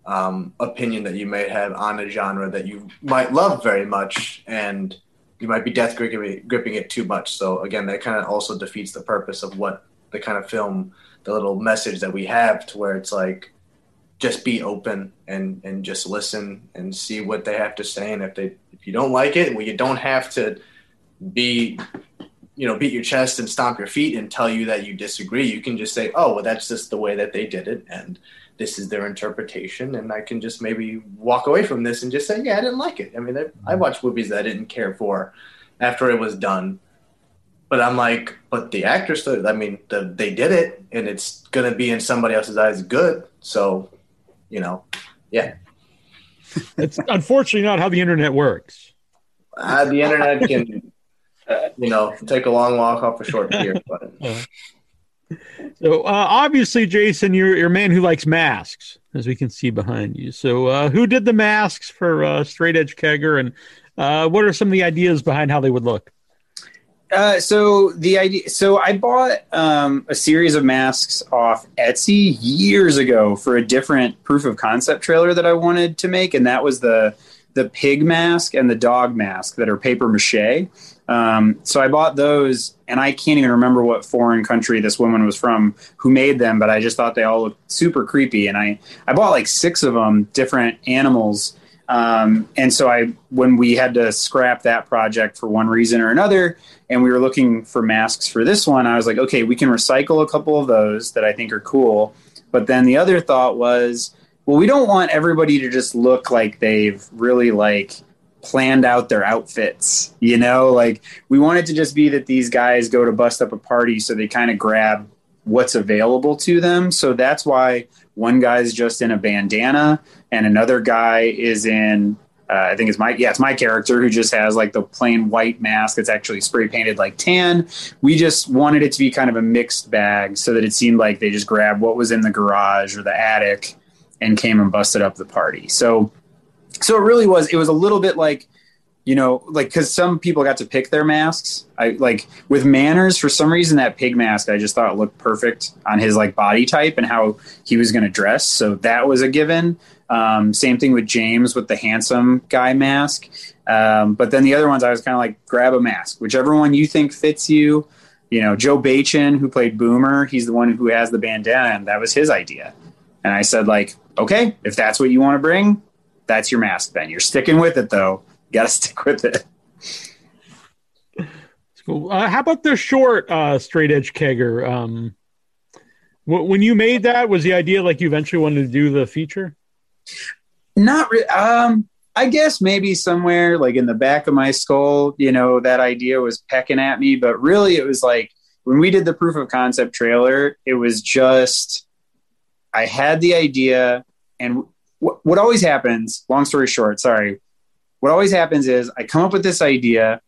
um, opinion that you may have on a genre that you might love very much, and you might be death gripping, it too much. So again, that kind of also defeats the purpose of what the kind of film, the little message that we have, to where it's like just be open and and just listen and see what they have to say, and if they if you don't like it, well, you don't have to be you know beat your chest and stomp your feet and tell you that you disagree. You can just say oh well that's just the way that they did it and this is their interpretation and i can just maybe walk away from this and just say yeah i didn't like it i mean I, watched movies that i didn't care for after it was done. But i'm like but the actors i mean the, they did it and it's going to be in somebody else's eyes good so you know yeah It's unfortunately not how the internet works. uh, the internet can uh, you know take a long walk off a short pier but So uh, obviously, Jason, you're you're a man who likes masks, as we can see behind you. So uh, who did the masks for uh, Straight Edge Kegger, and uh, what are some of the ideas behind how they would look? Uh, so the idea. So I bought um, a series of masks off Etsy years ago for a different proof of concept trailer that I wanted to make, and that was the the pig mask and the dog mask that are paper mache. Um, so I bought those, and I can't even remember what foreign country this woman was from who made them, but I just thought they all looked super creepy, and I I bought like six of them, different animals. Um, and so I, when we had to scrap that project for one reason or another, and we were looking for masks for this one, I was like, okay, we can recycle a couple of those that I think are cool. But then the other thought was, well, we don't want everybody to just look like they've really like planned out their outfits, you know? Like we want it to just be that these guys go to bust up a party so they kind of grab what's available to them. So that's why one guy's just in a bandana and another guy is in uh, I think it's my yeah, it's my character who just has like the plain white mask. It's actually spray painted like tan. We just wanted it to be kind of a mixed bag so that it seemed like they just grabbed what was in the garage or the attic and came and busted up the party. So so it really was it was a little bit like you know like because some people got to pick their masks. I like with manners for some reason that pig mask i just thought looked perfect on his like body type and how he was going to dress. So that was a given. Um, same thing with james with the handsome guy mask. Um, but then the other ones i was kind of like grab a mask. Whichever one you think fits you. You know joe bachin who played boomer he's the one who has the bandana and that was his idea. And i said like okay if that's what you want to bring that's your mask then. You're sticking with it though got to stick with it. Cool. Uh, how about the short uh, straight edge kegger? Um, wh- when you made that, was the idea like you eventually wanted to do the feature? Not re- um I guess maybe somewhere like in the back of my skull, you know, that idea was pecking at me, but really it was like when we did the proof of concept trailer, it was just I had the idea and w- what always happens, long story short, sorry, what always happens is I come up with this idea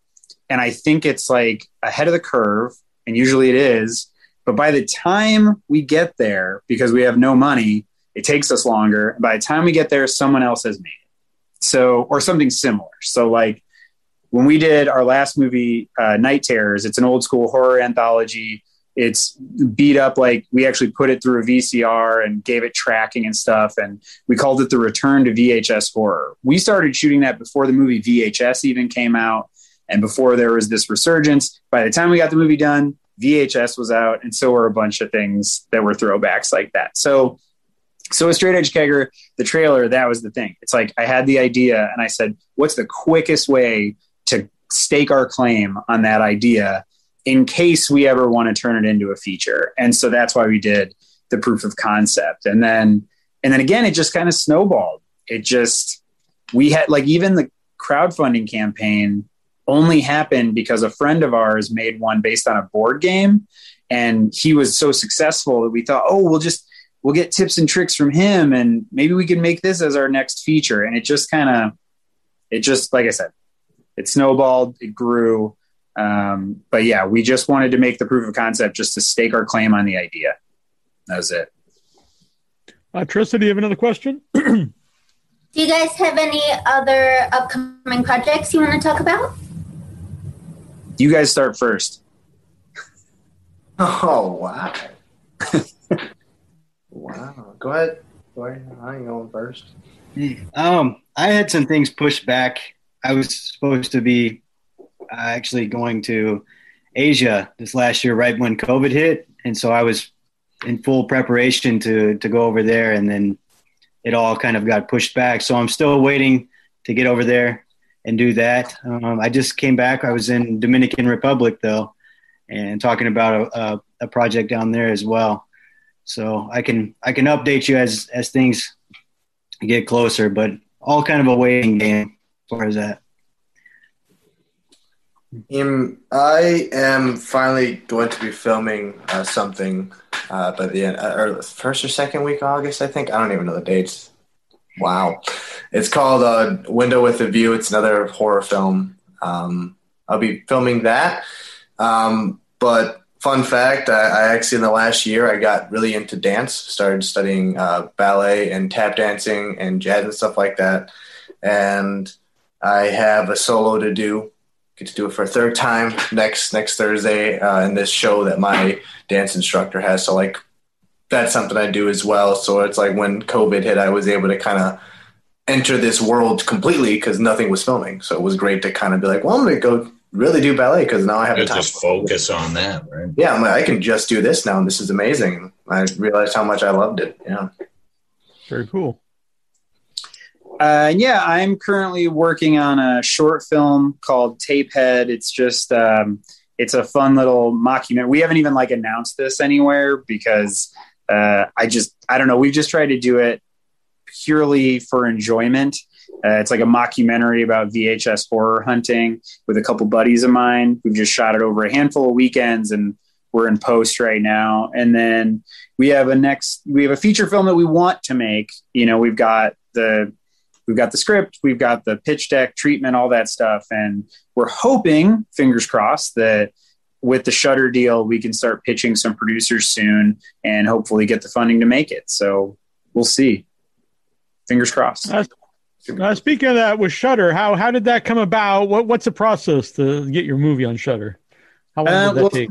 and I think it's like ahead of the curve, and usually it is. But by the time we get there, because we have no money, it takes us longer. By the time we get there, someone else has made it. So, or something similar. So, like when we did our last movie, uh, Night Terrors, it's an old school horror anthology. It's beat up like we actually put it through a VCR and gave it tracking and stuff. And we called it the return to VHS horror. We started shooting that before the movie VHS even came out and before there was this resurgence. By the time we got the movie done, VHS was out, and so were a bunch of things that were throwbacks like that. So, so a straight edge kegger, the trailer, that was the thing. It's like I had the idea, and I said, "What's the quickest way to stake our claim on that idea in case we ever want to turn it into a feature?" And so that's why we did the proof of concept, and then and then again, it just kind of snowballed. It just we had like even the crowdfunding campaign only happened because a friend of ours made one based on a board game and he was so successful that we thought oh we'll just we'll get tips and tricks from him and maybe we can make this as our next feature and it just kind of it just like i said it snowballed it grew um, but yeah we just wanted to make the proof of concept just to stake our claim on the idea that was it Uh, Trista, do you have another question? Do you guys have any other upcoming projects you want to talk about? you guys start first Oh wow. wow. Go ahead. Go ahead. I ain't going first. Um, I had some things pushed back. I was supposed to be actually going to Asia this last year, right when COVID hit, and so I was in full preparation to to go over there, and then it all kind of got pushed back. So I'm still waiting to get over there and do that. Um, I just came back. I was in Dominican Republic though, and talking about a, a, a project down there as well. So I can I can update you as as things get closer, but all kind of a waiting game as far as that. Um, I am finally going to be filming uh, something uh, by the end, uh, or first or second week of August, I think. I don't even know the dates. Wow, it's called uh, Window with a View. It's another horror film. Um, I'll be filming that. Um, but fun fact, I, I actually in the last year I got really into dance. Started studying uh, ballet and tap dancing and jazz and stuff like that. And I have a solo to do get to do it for a third time next next Thursday uh, in this show that my dance instructor has. So like that's something I do as well. So it's like when COVID hit, I was able to kind of enter this world completely because nothing was filming. So it was great to kind of be like, well, I'm going to go really do ballet because now I have the time. just focus on that, right? Yeah, I'm like, I can just do this now, and this is amazing. I realized how much I loved it. Yeah. Very cool. Uh, yeah, I'm currently working on a short film called Tapehead. It's just um, it's a fun little mockumentary. We haven't even like announced this anywhere because uh, I just I don't know. We've just tried to do it purely for enjoyment. Uh, it's like a mockumentary about VHS horror hunting with a couple buddies of mine. We've just shot it over a handful of weekends and we're in post right now. And then we have a next we have a feature film that we want to make. You know, we've got the we've got the script, we've got the pitch deck, treatment, all that stuff, and we're hoping, fingers crossed, that with the Shudder deal, we can start pitching some producers soon and hopefully get the funding to make it. So we'll see. Fingers crossed. Uh, uh, speaking of that, with Shudder, how how did that come about? What what's the process to get your movie on Shudder? How long Uh, did that well, take?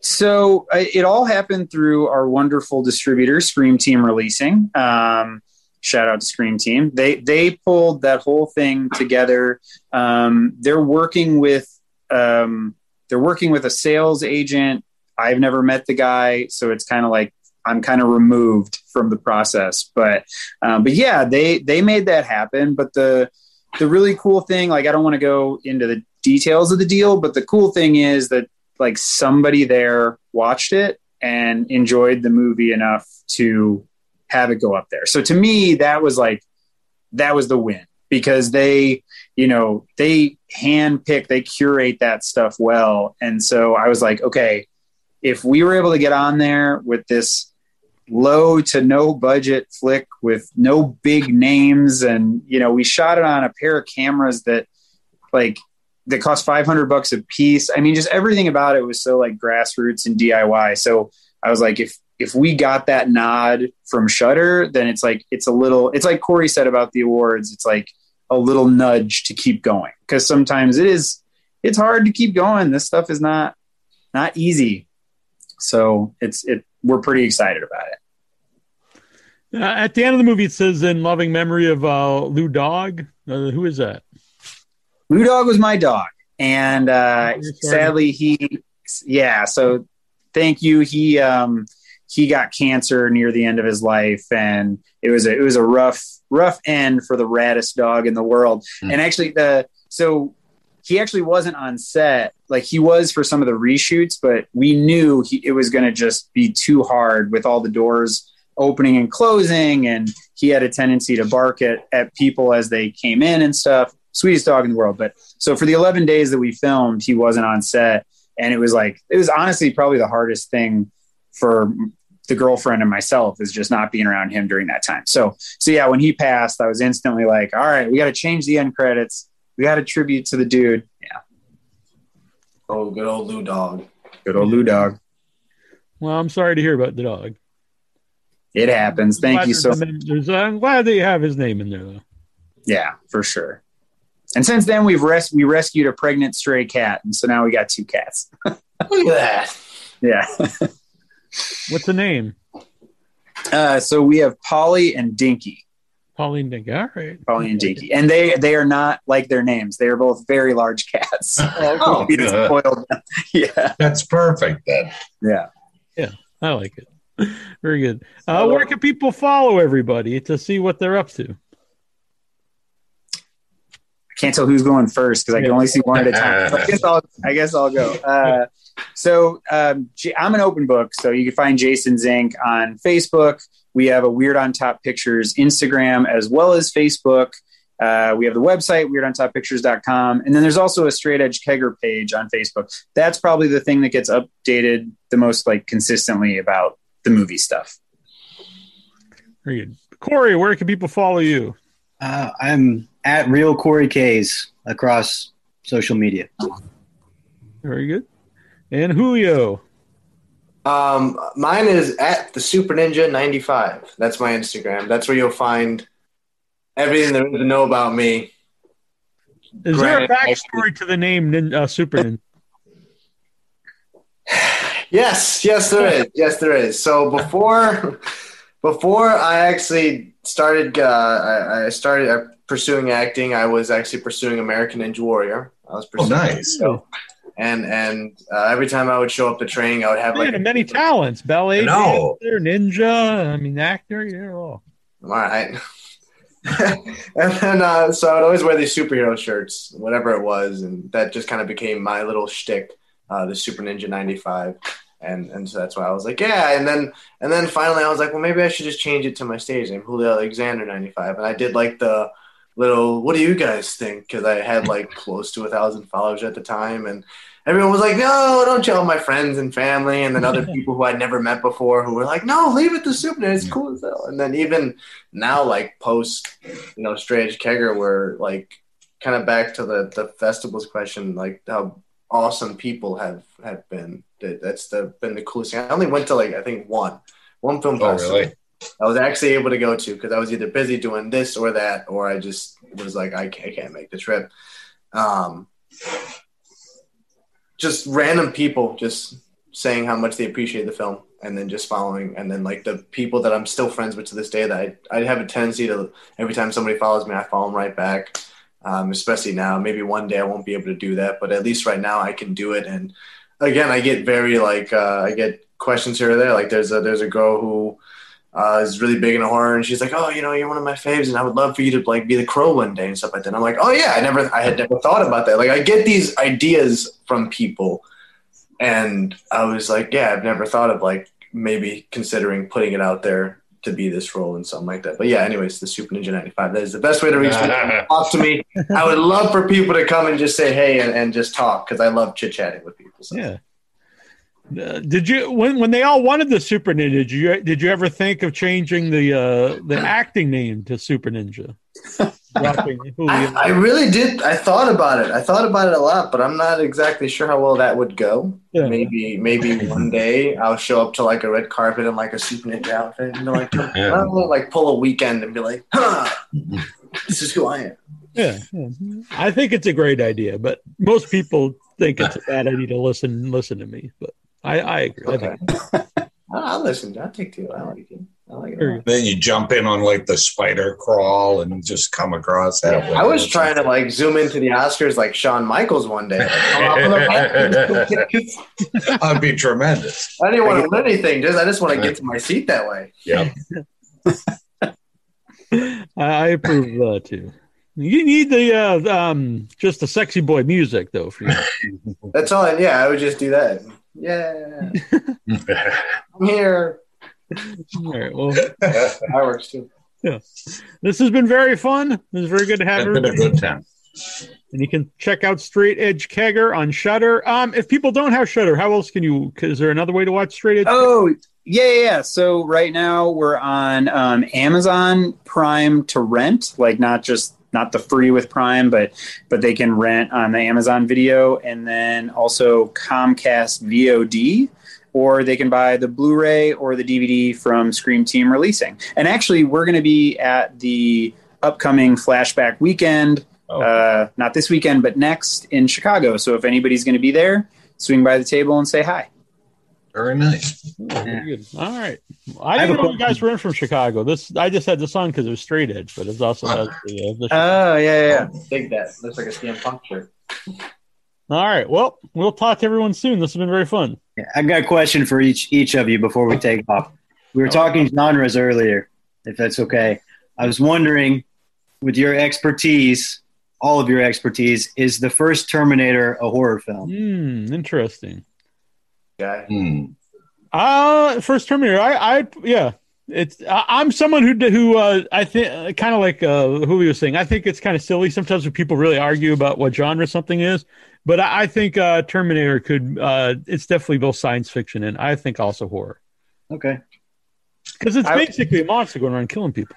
So uh, it all happened through our wonderful distributor, Scream Team Releasing. Um, shout out to Scream Team. They they pulled that whole thing together. Um, they're working with um, they're working with a sales agent. I've never met the guy, so it's kind of like I'm kind of removed from the process. But um, but yeah, they they made that happen. But the the really cool thing, like I don't want to go into the details of the deal, but the cool thing is that like somebody there watched it and enjoyed the movie enough to have it go up there. So to me, that was like that was the win because they, you know, they handpick, they curate that stuff well. And so I was like, okay, if we were able to get on there with this low to no budget flick with no big names and you know we shot it on a pair of cameras that like that cost 500 bucks a piece i mean just everything about it was so like grassroots and diy so i was like if if we got that nod from shudder then it's like it's a little it's like cory said about the awards it's like a little nudge to keep going because sometimes it is it's hard to keep going this stuff is not not easy so it's it we're pretty excited about it Uh, at the end of the movie, it says in loving memory of uh, Lou Dog. Uh, who is that? Lou Dog was my dog, and uh, sadly he, yeah. So thank you. He um, he got cancer near the end of his life, and it was a it was a rough rough end for the raddest dog in the world. Hmm. And actually, the so he actually wasn't on set. Like he was for some of the reshoots, but we knew he, it was going to just be too hard with all the doors opening and closing, and he had a tendency to bark at at people as they came in and stuff. Sweetest dog in the world. But so for the 11 days that we filmed, he wasn't on set. And it was like, it was honestly probably the hardest thing for the girlfriend and myself is just not being around him during that time. So, so yeah, when he passed, I was instantly like, all right, we got to change the end credits. We got to tribute to the dude. Yeah. Oh, good old Lou Dog. Good old Lou dog. Well, I'm sorry to hear about the dog. It happens. Thank you so there's- there's- I'm glad that you have his name in there, though. Yeah, for sure. And since then we've res- we rescued a pregnant stray cat. And so now we got two cats. Look at that. Yeah. What's the name? Uh, so we have Polly and Dinky. Pauline Dink. All right. Polly and Dinky, and they they are not like their names. They are both very large cats. Oh, We good. spoiled them. yeah, That's perfect then. Yeah. Yeah. I like it. Very good. Uh, where can people follow everybody to see what they're up to? I can't tell who's going first because I can only see one at a time. So I guess I'll I guess I'll go. Uh, so um, J- I'm an open book, so you can find Jason Zink on Facebook. We have a Weird on Top Pictures Instagram as well as Facebook. Uh, we have the website weirdontoppictures.com, and then there's also a Straight Edge Kegger page on Facebook. That's probably the thing that gets updated the most, like consistently about the movie stuff. Very good. Cory, where can people follow you? Uh, I'm at real Cory Kays across social media. Very good. And Julio. Um, mine is at the Super Ninja 95. That's my Instagram. That's where you'll find everything there is to know about me. Is there a backstory to the name Nin, uh, Super Ninja? Yes, yes, there is. Yes, there is. So before, before I actually started, uh, I, I started uh, pursuing acting. I was actually pursuing American Ninja Warrior. I was pursuing. Oh, pursuing nice. And and uh, every time I would show up to training, I would have like Man, many talents. Ballet know. dancer, ninja. I mean, actor. Yeah, all. All right. and then, uh, so I would always wear these superhero shirts, whatever it was, and that just kind of became my little shtick, uh, the Super Ninja '95, and and so that's why I was like, yeah. And then and then finally, I was like, well, maybe I should just change it to my stage name, Julio Alexander '95, and I did like the little, what do you guys think? Because I had like close to a thousand followers at the time, and everyone was like, no, don't tell my friends and family, and then other people who I'd never met before who were like, no, leave it to Super it's cool as hell. And then even now, like post, you know, Straight Edge Kegger, were like kind of back to the the festivals question, like how awesome people have have been. That- That's the been the coolest thing. I only went to like I think one one film Oh, festival. really? I was actually able to go to because I was either busy doing this or that, or I just was like, I can't, I can't make the trip. Um, just random people just saying how much they appreciate the film and then just following and then like the people that I'm still friends with to this day that I, I have a tendency to every time somebody follows me I follow them right back. Um, especially now maybe one day I won't be able to do that but at least right now I can do it. And again I get very like uh, I get questions here or there. Like there's a there's a girl who uh, is really big into horror, and she's like, "Oh, you know, you're one of my faves, and I would love for you to like be the crow one day and stuff like that." And I'm like, "Oh yeah, I never, I had never thought about that. Like, I get these ideas from people, and I was like, yeah, I've never thought of like maybe considering putting it out there to be this role and something like that. But yeah, anyways, the Super Ninja 95. That is the best way to reach me. Talk to me. I would love for people to come and just say hey and, and just talk because I love chit chatting with people. So. Yeah. Uh, did you when when they all wanted the Super Ninja? Did you did you ever think of changing the uh, the acting name to Super Ninja? I, I really did. I thought about it. I thought about it a lot, but I'm not exactly sure how well that would go. Yeah. Maybe, maybe one day I'll show up to like a red carpet in like a super ninja outfit and like, Yeah. I'll, like pull a weekend and be like, huh, this is who I am. Yeah, yeah. I think it's a great idea, but most people think it's a bad idea to listen listen to me. But I, I agree. I Okay. I'll, I'll listen. I'll take two. I like it. I like it. a Very lot. Then you jump in on like the spider crawl and just come across that. I was trying to like zoom into the Oscars like Shawn Michaels one day. I That'd be tremendous. I didn't want to win anything. Just I just want to get to my seat that way. Yeah. I, I approve of that too. You need the uh, um, just the sexy boy music though for you. That's all. I, yeah, I would just do that. Yeah, I'm here. All right, well, That works too. this has been very fun. It was very good to have It's been a good time. And you can check out Straight Edge Kegger on Shudder. Um, if people don't have Shudder, how else can you? Is there another way to watch Straight Edge? Oh, yeah, yeah, yeah. So right now we're on um, Amazon Prime to rent, like not just not the free with Prime, but but they can rent on the Amazon Video, and then also Comcast VOD, or they can buy the Blu-ray or the DVD from Scream Team releasing. And actually, we're going to be at the upcoming Flashback weekend. Oh. Uh, not this weekend, but next in Chicago. So if anybody's going to be there, swing by the table and say hi. Very nice. Very good. All right. I, I didn't a know you guys were in from Chicago. This I just had this on because it was Straight Edge, but it's also has the. Uh, the Oh, yeah, yeah, yeah. Dig that. Looks like a CM Punk shirt. All right. Well, we'll talk to everyone soon. This has been very fun. Yeah, I got a question for each each of you before we take off. We were talking genres earlier, if that's okay. I was wondering, with your expertise, all of your expertise, is the first Terminator a horror film? Hmm. Interesting. Guy. Hmm. Uh first Terminator. I, I, yeah. It's. I, I'm someone who, who, uh, I think, kind of like uh, who was saying. I think it's kind of silly sometimes when people really argue about what genre something is. But I, I think uh, Terminator could. Uh, it's definitely both science fiction and I think also horror Okay. because it's basically a monster going around killing people.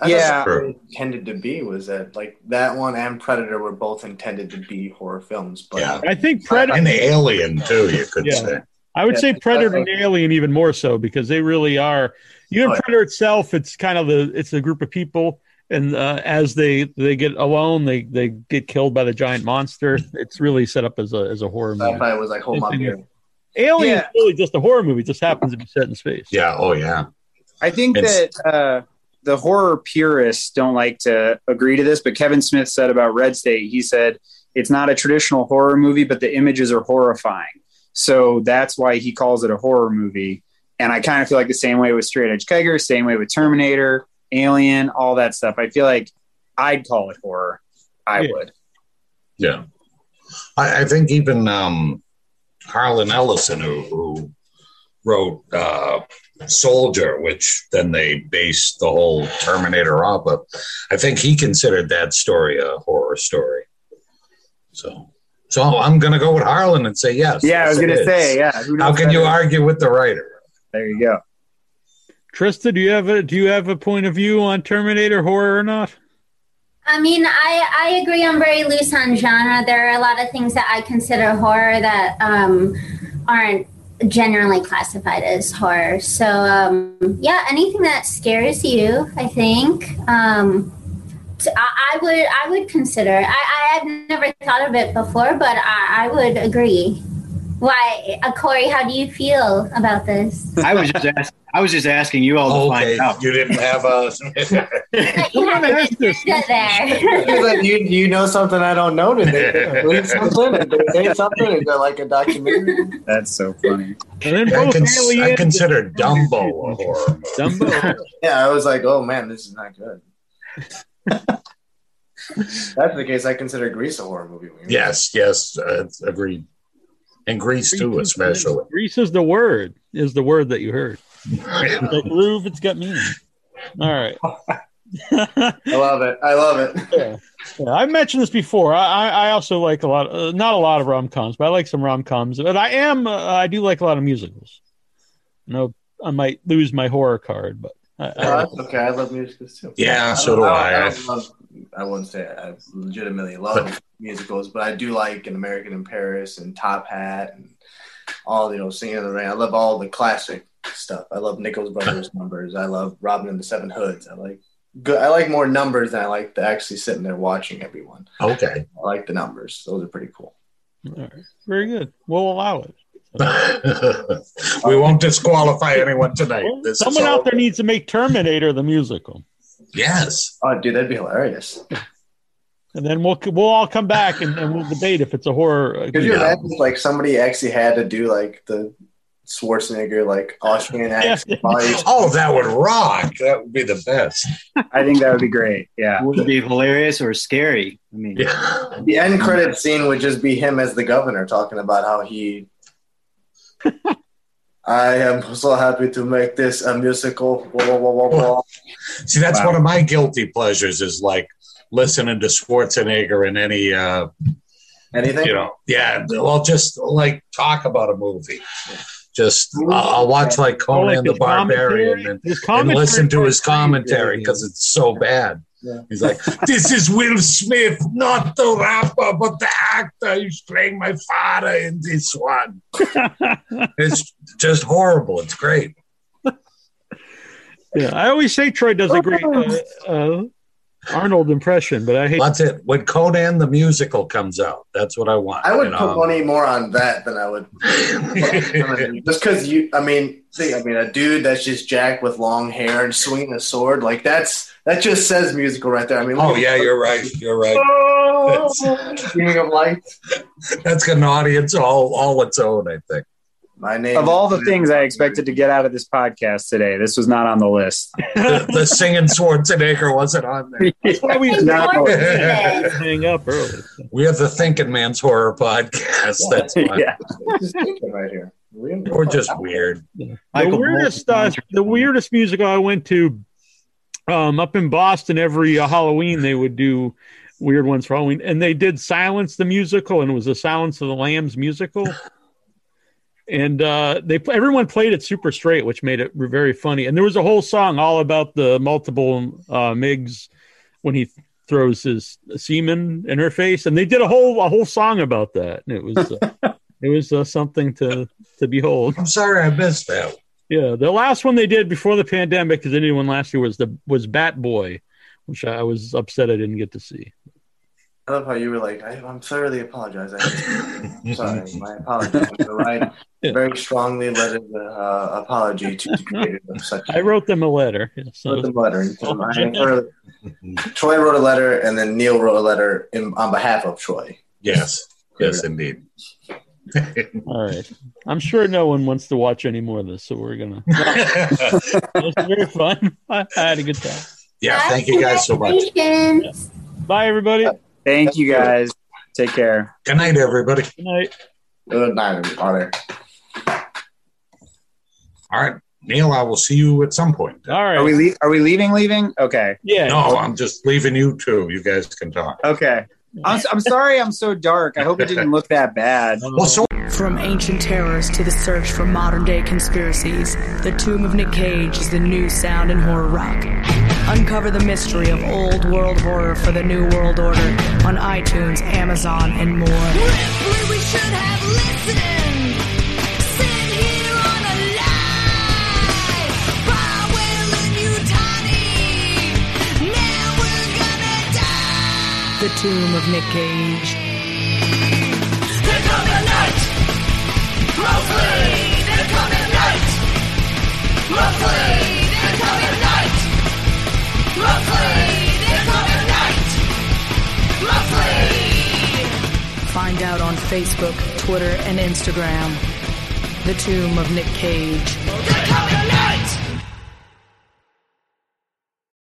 I Yeah. it intended to be was that like that one and Predator were both intended to be horror films, but Yeah. I think Predator. And alien too, you could Yeah. say. I would Yeah, say Predator and. Alien even more so because they really are. You know, Oh. Predator itself, it's kind of the it's a group of people. and uh, as they they get alone, they they get killed by the giant monster. It's really set up as a as a horror movie. Sci-fi was like, hold my beer. Alien Yeah. is really just a horror movie. It just happens to be set in space. Yeah. Oh, yeah. I think It's- that uh, the horror purists don't like to agree to this, but Kevin Smith said about Red State, he said it's not a traditional horror movie, but the images are horrifying. So that's why he calls it a horror movie. And I kind of feel like the same way with Straight Edge Kegger, same way with Terminator, Alien, all that stuff. I feel like I'd call it horror. I Yeah. would. Yeah. I, I think even um, Harlan Ellison, who, who wrote uh, Soldier, which then they based the whole Terminator off of, I think he considered that story a horror story. So, so I'm going to go with Harlan and say yes. Yeah, I was going to say, yeah. who How can you better? argue with the writer? There you go. Trista, do you have a do you have a point of view on Terminator horror or not? I mean, I, I agree. I'm very loose on genre. There are a lot of things that I consider horror that um, aren't generally classified as horror. So, um, yeah, anything that scares you, I think. Um, I would I would consider. I, I have never thought of it before, but I, I would agree. Why, uh, Cory? How do you feel about this? I was just ask, I was just asking you all to Okay, find out. you didn't have a. That you have ask this. there. Like, you, you know something I don't know today. Read something and they say something and they're like a documentary. That's so funny. And then I, cons- I consider Dumbo a horror movie. Dumbo. Yeah, I was like, oh man, this is not good. That's the case. I consider Grease a horror movie. Yes, yes, uh, agreed. And Grease too, especially. Grease is the word. Is the word that you heard. The groove. It's got meaning. All right. I love it. I love it. Yeah. Yeah, I've mentioned this before. I, I I also like a lot, uh, not a lot of rom coms, but I like some rom coms. But I am, uh, I do like a lot of musicals. No, I might lose my horror card, but I, Oh, I, that's okay. I love musicals too. Yeah, so do I. I, don't love, I wouldn't say I legitimately love musicals, but I do like An American in Paris and Top Hat and all you know, Singing in the Rain. I love all the classic stuff. I love Nicholas Brothers numbers. I love Robin and the Seven Hoods. I like good. I like more numbers than I like to actually sitting there watching everyone. Okay. I like the numbers. Those are pretty cool. all right. very good. We'll allow it. we won't disqualify anyone tonight. This someone out there needs to make Terminator the musical, Yes. Oh, dude, that'd be hilarious. and then we'll we'll all come back and, and we'll debate if it's a horror. uh, Could you yeah. imagine if, like somebody actually had to do like the Schwarzenegger like Austrian accent? while he's- Oh, that would rock. That would be the best. I think that would be great. Yeah. Would it be hilarious or scary? I mean, Yeah. The end credit scene would just be him as the governor talking about how he. I am so happy to make this a musical. Blah, blah, blah, blah, blah. See, that's Wow. one of my guilty pleasures is like listening to Schwarzenegger in any, uh, Anything? you know, yeah, well, just like talk about a movie. Just, I'll, I'll watch like Oh, like Conan the Barbarian and, and listen to his commentary because it's so bad. Yeah. He's like, "This is Will Smith, not the rapper, but the actor who's playing my father in this one." it's just horrible. It's great. Yeah, I always say Troy does a great uh, uh, Arnold impression, but I hate. That's it. When Conan the musical comes out, that's what I want. I would you know? put money more on that than I would. just because you, I mean, see, I mean, a dude that's just jacked with long hair and swinging a sword, like that's that just says musical right there. I mean, oh look at- yeah, you're right. You're right. Oh, King of Lights. That's got an audience all all its own. I think. My name Of all the things I expected to get out of this podcast today, this was not on the list. The, the singing Schwarzenegger wasn't on there. That's why we No. hang up early. We have the Thinking Man's Horror podcast. That's why. yeah. Just thinking right here. We're just weird. the weirdest, Bolton. uh, the weirdest musical I went to, um, up in Boston every uh, Halloween they would do weird ones for Halloween, and they did Silence the musical, and it was a Silence of the Lambs musical. And uh, they everyone played it super straight, which made it very funny. And there was a whole song all about the multiple uh, Miggs when he throws his semen in her face, and they did a whole a whole song about that. And it was uh, it was uh, something to to behold. I'm sorry I missed that. Yeah, the last one they did before the pandemic, because they did one last year, was the was Bat Boy, which I was upset I didn't get to see. I love how you were like, I, I'm thoroughly apologize. I'm sorry, my apologies. You're right. Yeah. Very strongly led lettered uh, apology to the creator of such. I wrote them a letter. yeah, so- wrote the letter. and Oh, yeah. Troy wrote a letter, and then Neal wrote a letter in, on behalf of Troy. Yes, yes, indeed. All right. I'm sure no one wants to watch any more of this, so we're gonna. it was very fun. I, I had a good time. yeah, thank you guys so much. Congratulations. Bye, everybody. Thank you guys. Take care. Good night, everybody. Good night. Good night, everybody. All right, Neal, I will see you at some point. All right. Are we le- are we leaving? Leaving? Okay. yeah. No, I'm just leaving you two. You guys can talk. Okay. I'm, I'm sorry. I'm so dark. I hope it didn't look that bad. Well, so From ancient terrors to the search for modern day conspiracies, The Tomb of Nick Cage is the new sound in horror rock. Uncover the mystery of old world horror for the new world order on iTunes, Amazon, and more. Ripley, we should have listened. The Tomb of Nick Cage. There come a night. Roughly, there come a night. Roughly, there come a night. Roughly, there come a night. Roughly. Find out on Facebook, Twitter, and Instagram. The Tomb of Nick Cage.